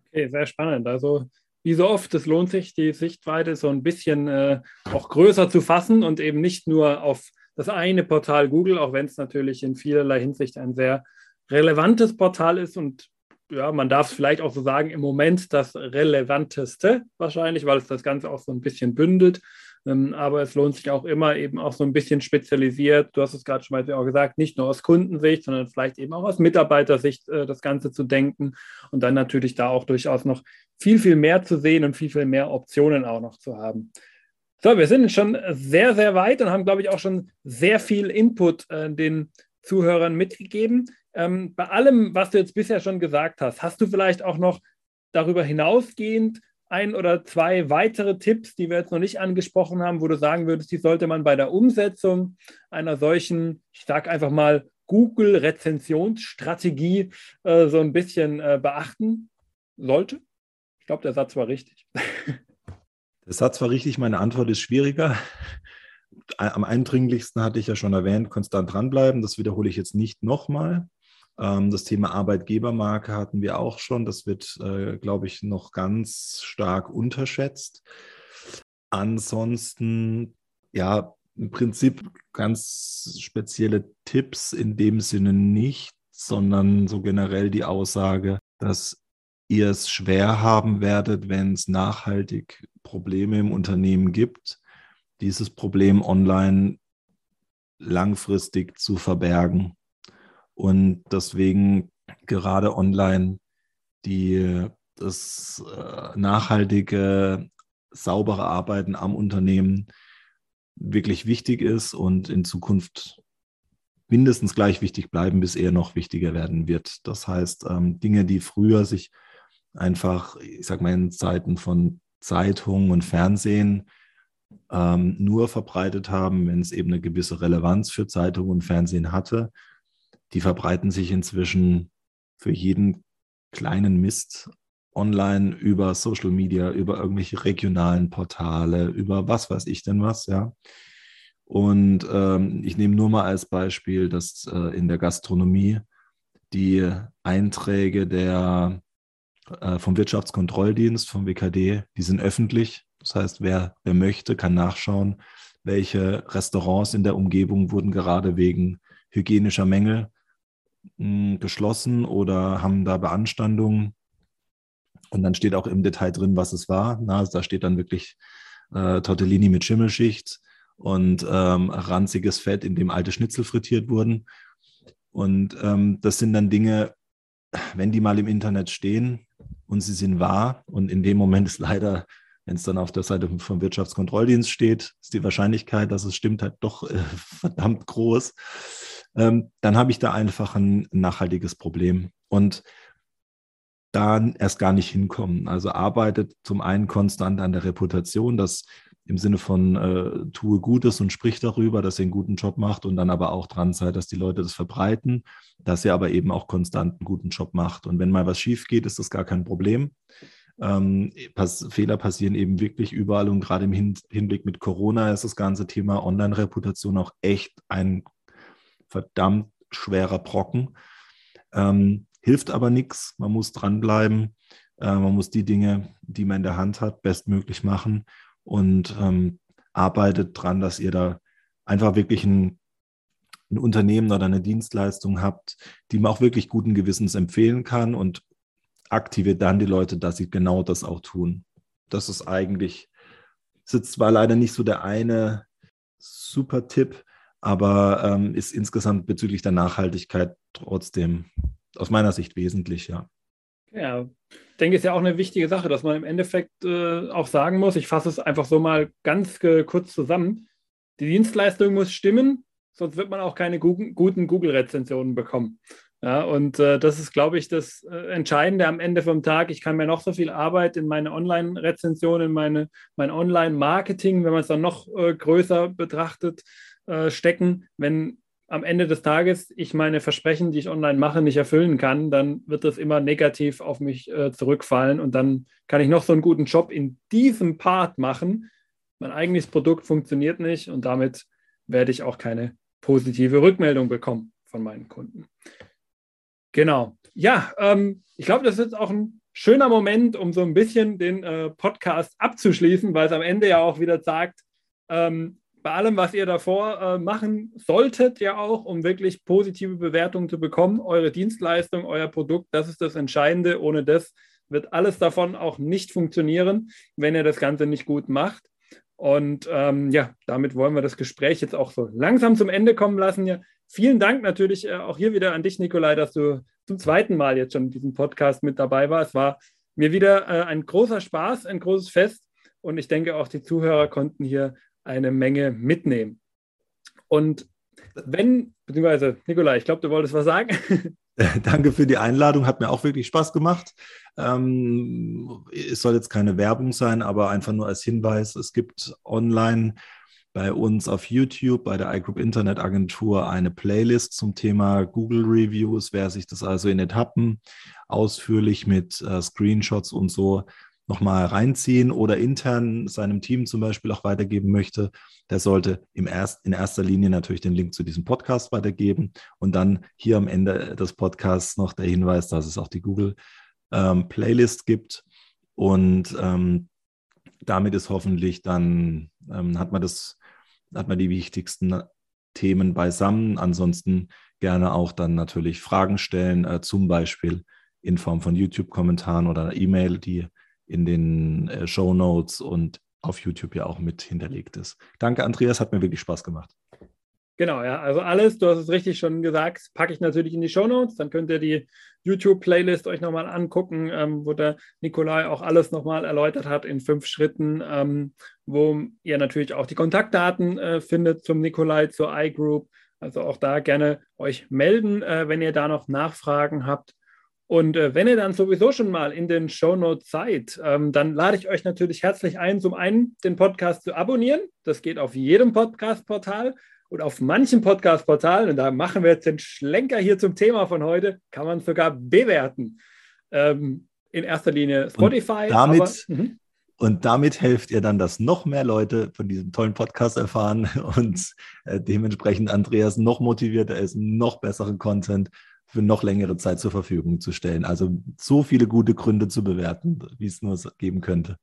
Okay, sehr spannend. Also wie so oft, es lohnt sich, die Sichtweite so ein bisschen äh, auch größer zu fassen und eben nicht nur auf das eine Portal Google, auch wenn es natürlich in vielerlei Hinsicht ein sehr relevantes Portal ist und ja, man darf es vielleicht auch so sagen, im Moment das relevanteste wahrscheinlich, weil es das Ganze auch so ein bisschen bündelt. Ähm, aber es lohnt sich auch immer eben auch so ein bisschen spezialisiert. Du hast es gerade schon mal auch gesagt, nicht nur aus Kundensicht, sondern vielleicht eben auch aus Mitarbeitersicht äh, das Ganze zu denken und dann natürlich da auch durchaus noch viel, viel mehr zu sehen und viel, viel mehr Optionen auch noch zu haben. So, wir sind schon sehr, sehr weit und haben, glaube ich, auch schon sehr viel Input äh, den Zuhörern mitgegeben. Ähm, bei allem, was du jetzt bisher schon gesagt hast, hast du vielleicht auch noch darüber hinausgehend ein oder zwei weitere Tipps, die wir jetzt noch nicht angesprochen haben, wo du sagen würdest, die sollte man bei der Umsetzung einer solchen, ich sage einfach mal, Google-Rezensionsstrategie äh, so ein bisschen äh, beachten sollte? Ich glaube, der Satz war richtig. Der Satz war richtig, meine Antwort ist schwieriger. Am eindringlichsten hatte ich ja schon erwähnt, konstant dranbleiben. Das wiederhole ich jetzt nicht nochmal. Ähm, das Thema Arbeitgebermarke hatten wir auch schon. Das wird, äh, glaube ich, noch ganz stark unterschätzt. Ansonsten, ja, im Prinzip ganz spezielle Tipps in dem Sinne nicht, sondern so generell die Aussage, dass ihr es schwer haben werdet, wenn es nachhaltig Probleme im Unternehmen gibt, dieses Problem online langfristig zu verbergen. Und deswegen gerade online die, das äh, nachhaltige, saubere Arbeiten am Unternehmen wirklich wichtig ist und in Zukunft mindestens gleich wichtig bleiben, bis eher noch wichtiger werden wird. Das heißt, ähm, Dinge, die früher sich einfach, ich sag mal, in Zeiten von Zeitungen und Fernsehen ähm, nur verbreitet haben, wenn es eben eine gewisse Relevanz für Zeitungen und Fernsehen hatte, die verbreiten sich inzwischen für jeden kleinen Mist online über Social Media, über irgendwelche regionalen Portale, über was weiß ich denn was, ja. Und ähm, ich nehme nur mal als Beispiel, dass äh, in der Gastronomie die Einträge der, äh, vom Wirtschaftskontrolldienst, vom WKD, die sind öffentlich. Das heißt, wer, wer möchte, kann nachschauen, welche Restaurants in der Umgebung wurden gerade wegen hygienischer Mängel geschlossen oder haben da Beanstandungen. Und dann steht auch im Detail drin, was es war. Na, da steht dann wirklich äh, Tortellini mit Schimmelschicht und ähm, ranziges Fett, in dem alte Schnitzel frittiert wurden. Und ähm, das sind dann Dinge, wenn die mal im Internet stehen und sie sind wahr und in dem Moment ist leider, wenn es dann auf der Seite vom Wirtschaftskontrolldienst steht, ist die Wahrscheinlichkeit, dass es stimmt, halt doch äh, verdammt groß dann habe ich da einfach ein nachhaltiges Problem. Und da erst gar nicht hinkommen. Also arbeitet zum einen konstant an der Reputation, das im Sinne von äh, tue Gutes und sprich darüber, dass ihr einen guten Job macht und dann aber auch dran seid, dass die Leute das verbreiten, dass ihr aber eben auch konstant einen guten Job macht. Und wenn mal was schief geht, ist das gar kein Problem. Ähm, pass Fehler passieren eben wirklich überall und gerade im Hin Hinblick mit Corona ist das ganze Thema Online-Reputation auch echt ein verdammt schwerer Brocken. Ähm, hilft aber nichts. Man muss dranbleiben. Äh, man muss die Dinge, die man in der Hand hat, bestmöglich machen und ähm, arbeitet dran, dass ihr da einfach wirklich ein, ein Unternehmen oder eine Dienstleistung habt, die man auch wirklich guten Gewissens empfehlen kann und aktiviert dann die Leute, dass sie genau das auch tun. Das ist eigentlich, ist zwar leider nicht so der eine super Tipp, aber ähm, ist insgesamt bezüglich der Nachhaltigkeit trotzdem aus meiner Sicht wesentlich, ja. Ja, ich denke, es ist ja auch eine wichtige Sache, dass man im Endeffekt äh, auch sagen muss, ich fasse es einfach so mal ganz äh, kurz zusammen, die Dienstleistung muss stimmen, sonst wird man auch keine guten Google-Rezensionen bekommen. Ja, und äh, das ist, glaube ich, das äh, Entscheidende am Ende vom Tag. Ich kann mir noch so viel Arbeit in meine Online-Rezension, in meine, mein Online-Marketing, wenn man es dann noch äh, größer betrachtet, äh, stecken. Wenn am Ende des Tages ich meine Versprechen, die ich online mache, nicht erfüllen kann, dann wird das immer negativ auf mich äh, zurückfallen und dann kann ich noch so einen guten Job in diesem Part machen. Mein eigenes Produkt funktioniert nicht und damit werde ich auch keine positive Rückmeldung bekommen von meinen Kunden. Genau. Ja, ähm, ich glaube, das ist jetzt auch ein schöner Moment, um so ein bisschen den äh, Podcast abzuschließen, weil es am Ende ja auch wieder sagt, ähm, bei allem, was ihr davor äh, machen solltet, ja auch, um wirklich positive Bewertungen zu bekommen, eure Dienstleistung, euer Produkt, das ist das Entscheidende. Ohne das wird alles davon auch nicht funktionieren, wenn ihr das Ganze nicht gut macht. Und ähm, ja, damit wollen wir das Gespräch jetzt auch so langsam zum Ende kommen lassen. Ja, vielen Dank natürlich äh, auch hier wieder an dich, Nikolai, dass du zum zweiten Mal jetzt schon in diesem Podcast mit dabei warst. Es war mir wieder äh, ein großer Spaß, ein großes Fest. Und ich denke, auch die Zuhörer konnten hier eine Menge mitnehmen. Und wenn, beziehungsweise Nikolai, ich glaube, du wolltest was sagen. Danke für die Einladung, hat mir auch wirklich Spaß gemacht. Ähm, es soll jetzt keine Werbung sein, aber einfach nur als Hinweis, es gibt online bei uns auf YouTube, bei der iGroup Internet Agentur, eine Playlist zum Thema Google Reviews. Wer sich das also in Etappen ausführlich mit äh, Screenshots und so nochmal reinziehen oder intern seinem Team zum Beispiel auch weitergeben möchte, der sollte im erst, in erster Linie natürlich den Link zu diesem Podcast weitergeben und dann hier am Ende des Podcasts noch der Hinweis, dass es auch die Google ähm, Playlist gibt und ähm, damit ist hoffentlich dann, ähm, hat man das hat man die wichtigsten Themen beisammen. Ansonsten gerne auch dann natürlich Fragen stellen, äh, zum Beispiel in Form von YouTube-Kommentaren oder E-Mail, die in den äh, Show Notes und auf YouTube ja auch mit hinterlegt ist. Danke, Andreas, hat mir wirklich Spaß gemacht. Genau, ja, also alles, du hast es richtig schon gesagt, packe ich natürlich in die Show Notes. Dann könnt ihr die YouTube-Playlist euch nochmal angucken, ähm, wo der Nikolai auch alles nochmal erläutert hat in fünf Schritten, ähm, wo ihr natürlich auch die Kontaktdaten äh, findet zum Nikolai, zur iGroup. Also auch da gerne euch melden, äh, wenn ihr da noch Nachfragen habt. Und äh, wenn ihr dann sowieso schon mal in den Show Notes seid, ähm, dann lade ich euch natürlich herzlich ein, zum einen den Podcast zu abonnieren. Das geht auf jedem Podcast-Portal. Und auf manchen Podcast-Portalen, und da machen wir jetzt den Schlenker hier zum Thema von heute, kann man sogar bewerten. Ähm, in erster Linie Spotify. Und damit, aber, mhm. und damit helft ihr dann, dass noch mehr Leute von diesem tollen Podcast erfahren und äh, dementsprechend Andreas noch motivierter ist, noch besseren Content für noch längere Zeit zur Verfügung zu stellen. Also so viele gute Gründe zu bewerten, wie es nur geben könnte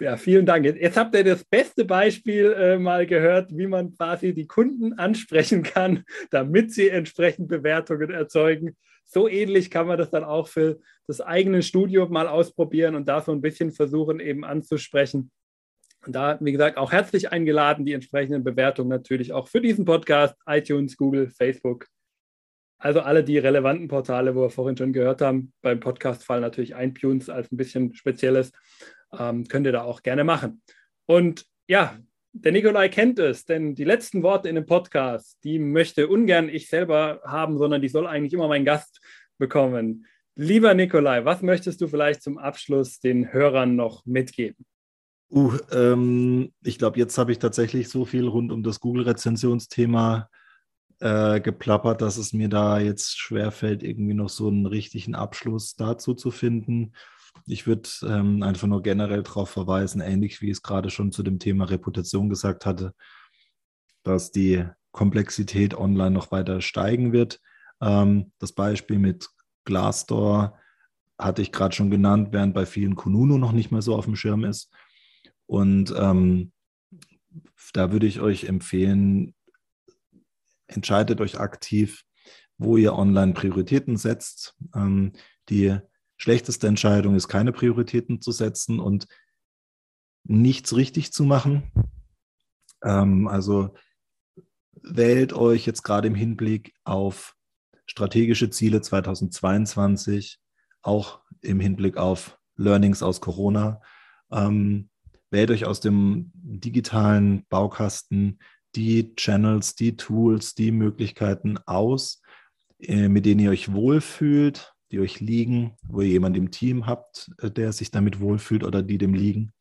ja, vielen Dank. Jetzt habt ihr das beste Beispiel äh, mal gehört, wie man quasi die Kunden ansprechen kann, damit sie entsprechend Bewertungen erzeugen. So ähnlich kann man das dann auch für das eigene Studio mal ausprobieren und da so ein bisschen versuchen, eben anzusprechen. Und da, wie gesagt, auch herzlich eingeladen, die entsprechenden Bewertungen natürlich auch für diesen Podcast, iTunes, Google, Facebook. Also alle die relevanten Portale, wo wir vorhin schon gehört haben, beim Podcast-Fall natürlich iTunes als ein bisschen spezielles ähm, könnt ihr da auch gerne machen. Und ja, der Nikolai kennt es, denn die letzten Worte in dem Podcast, die möchte ungern ich selber haben, sondern die soll eigentlich immer mein Gast bekommen. Lieber Nikolai, was möchtest du vielleicht zum Abschluss den Hörern noch mitgeben? Uh, ähm, ich glaube, jetzt habe ich tatsächlich so viel rund um das Google-Rezensionsthema äh, geplappert, dass es mir da jetzt schwerfällt, irgendwie noch so einen richtigen Abschluss dazu zu finden. Ich würde ähm, einfach nur generell darauf verweisen, ähnlich wie ich es gerade schon zu dem Thema Reputation gesagt hatte, dass die Komplexität online noch weiter steigen wird. Ähm, das Beispiel mit Glassdoor hatte ich gerade schon genannt, während bei vielen Kununu noch nicht mehr so auf dem Schirm ist. Und ähm, da würde ich euch empfehlen, entscheidet euch aktiv, wo ihr online Prioritäten setzt. Ähm, die schlechteste Entscheidung ist, keine Prioritäten zu setzen und nichts richtig zu machen. Ähm, also wählt euch jetzt gerade im Hinblick auf strategische Ziele 2022, auch im Hinblick auf Learnings aus Corona, ähm, wählt euch aus dem digitalen Baukasten die Channels, die Tools, die Möglichkeiten aus, äh, mit denen ihr euch wohlfühlt, die euch liegen, wo ihr jemanden im Team habt, äh, der sich damit wohlfühlt oder die dem liegen.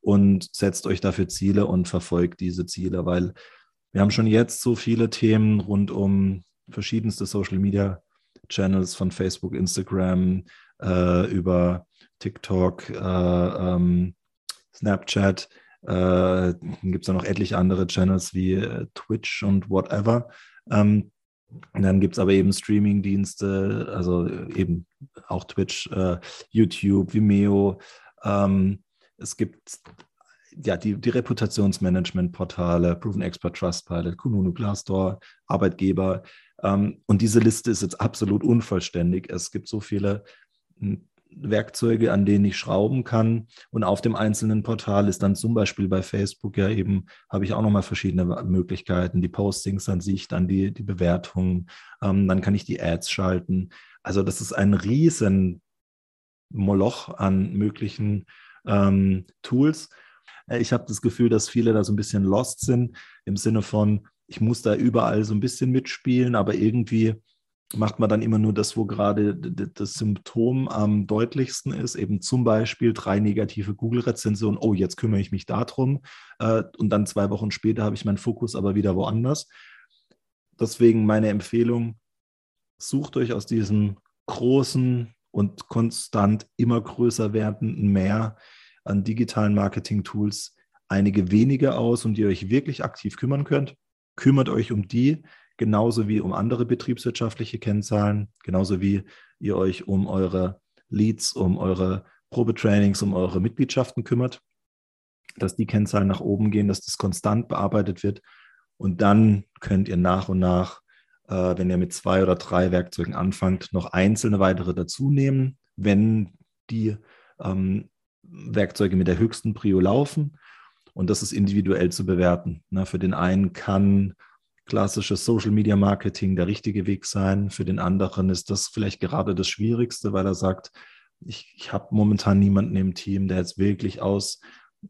Und setzt euch dafür Ziele und verfolgt diese Ziele, weil wir haben schon jetzt so viele Themen rund um verschiedenste Social Media Channels von Facebook, Instagram, äh, über TikTok, äh, ähm, Snapchat. Äh, dann gibt es noch etliche andere Channels wie äh, Twitch und whatever. Ähm, dann gibt es aber eben Streaming-Dienste, also eben auch Twitch, äh, YouTube, Vimeo. Ähm, es gibt ja die, die Reputationsmanagement-Portale, Proven Expert Trustpilot, Kununu, Glassdoor, Arbeitgeber. Ähm, und diese Liste ist jetzt absolut unvollständig. Es gibt so viele hm, Werkzeuge, an denen ich schrauben kann. Und auf dem einzelnen Portal ist dann zum Beispiel bei Facebook ja eben, habe ich auch nochmal verschiedene Möglichkeiten. Die Postings an sich, dann die, die Bewertungen, ähm, dann kann ich die Ads schalten. Also das ist ein riesen Moloch an möglichen ähm, Tools. Äh, ich habe das Gefühl, dass viele da so ein bisschen lost sind im Sinne von, ich muss da überall so ein bisschen mitspielen, aber irgendwie macht man dann immer nur das, wo gerade das Symptom am deutlichsten ist, eben zum Beispiel drei negative Google-Rezensionen, oh, jetzt kümmere ich mich darum äh, und dann zwei Wochen später habe ich meinen Fokus aber wieder woanders. Deswegen meine Empfehlung, sucht euch aus diesem großen und konstant immer größer werdenden Meer an digitalen Marketing-Tools einige wenige aus, um die ihr euch wirklich aktiv kümmern könnt. Kümmert euch um die, genauso wie um andere betriebswirtschaftliche Kennzahlen, genauso wie ihr euch um eure Leads, um eure Probetrainings, um eure Mitgliedschaften kümmert, dass die Kennzahlen nach oben gehen, dass das konstant bearbeitet wird. Und dann könnt ihr nach und nach, äh, wenn ihr mit zwei oder drei Werkzeugen anfangt, noch einzelne weitere dazu nehmen, wenn die ähm, Werkzeuge mit der höchsten Prio laufen. Und das ist individuell zu bewerten. Ne, für den einen kann klassisches Social Media Marketing der richtige Weg sein. Für den anderen ist das vielleicht gerade das Schwierigste, weil er sagt, ich, ich habe momentan niemanden im Team, der jetzt wirklich aus,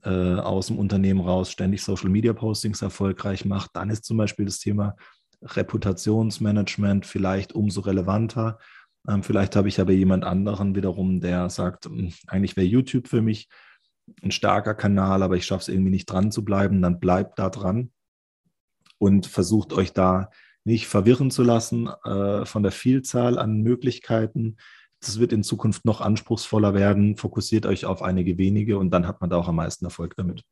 äh, aus dem Unternehmen raus ständig Social Media Postings erfolgreich macht. Dann ist zum Beispiel das Thema Reputationsmanagement vielleicht umso relevanter. Ähm, vielleicht habe ich aber jemand anderen wiederum, der sagt, hm, eigentlich wäre YouTube für mich ein starker Kanal, aber ich schaffe es irgendwie nicht dran zu bleiben. Dann bleibt da dran und versucht euch da nicht verwirren zu lassen äh, von der Vielzahl an Möglichkeiten. Das wird in Zukunft noch anspruchsvoller werden. Fokussiert euch auf einige wenige und dann hat man da auch am meisten Erfolg damit.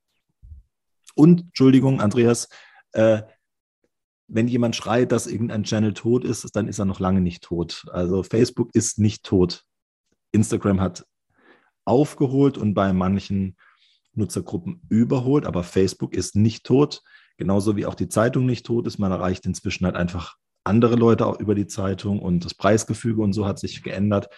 Und, Entschuldigung, Andreas, äh, wenn jemand schreit, dass irgendein Channel tot ist, dann ist er noch lange nicht tot. Also Facebook ist nicht tot. Instagram hat aufgeholt und bei manchen Nutzergruppen überholt, aber Facebook ist nicht tot. Genauso wie auch die Zeitung nicht tot ist. Man erreicht inzwischen halt einfach andere Leute auch über die Zeitung und das Preisgefüge und so hat sich geändert.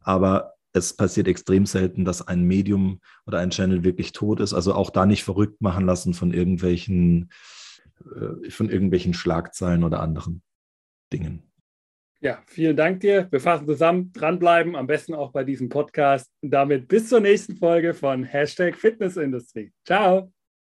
Aber es passiert extrem selten, dass ein Medium oder ein Channel wirklich tot ist. Also auch da nicht verrückt machen lassen von irgendwelchen, äh, von irgendwelchen Schlagzeilen oder anderen Dingen. Ja, vielen Dank dir. Wir fassen zusammen, dranbleiben, am besten auch bei diesem Podcast. Und damit bis zur nächsten Folge von Hashtag Fitnessindustrie. Ciao.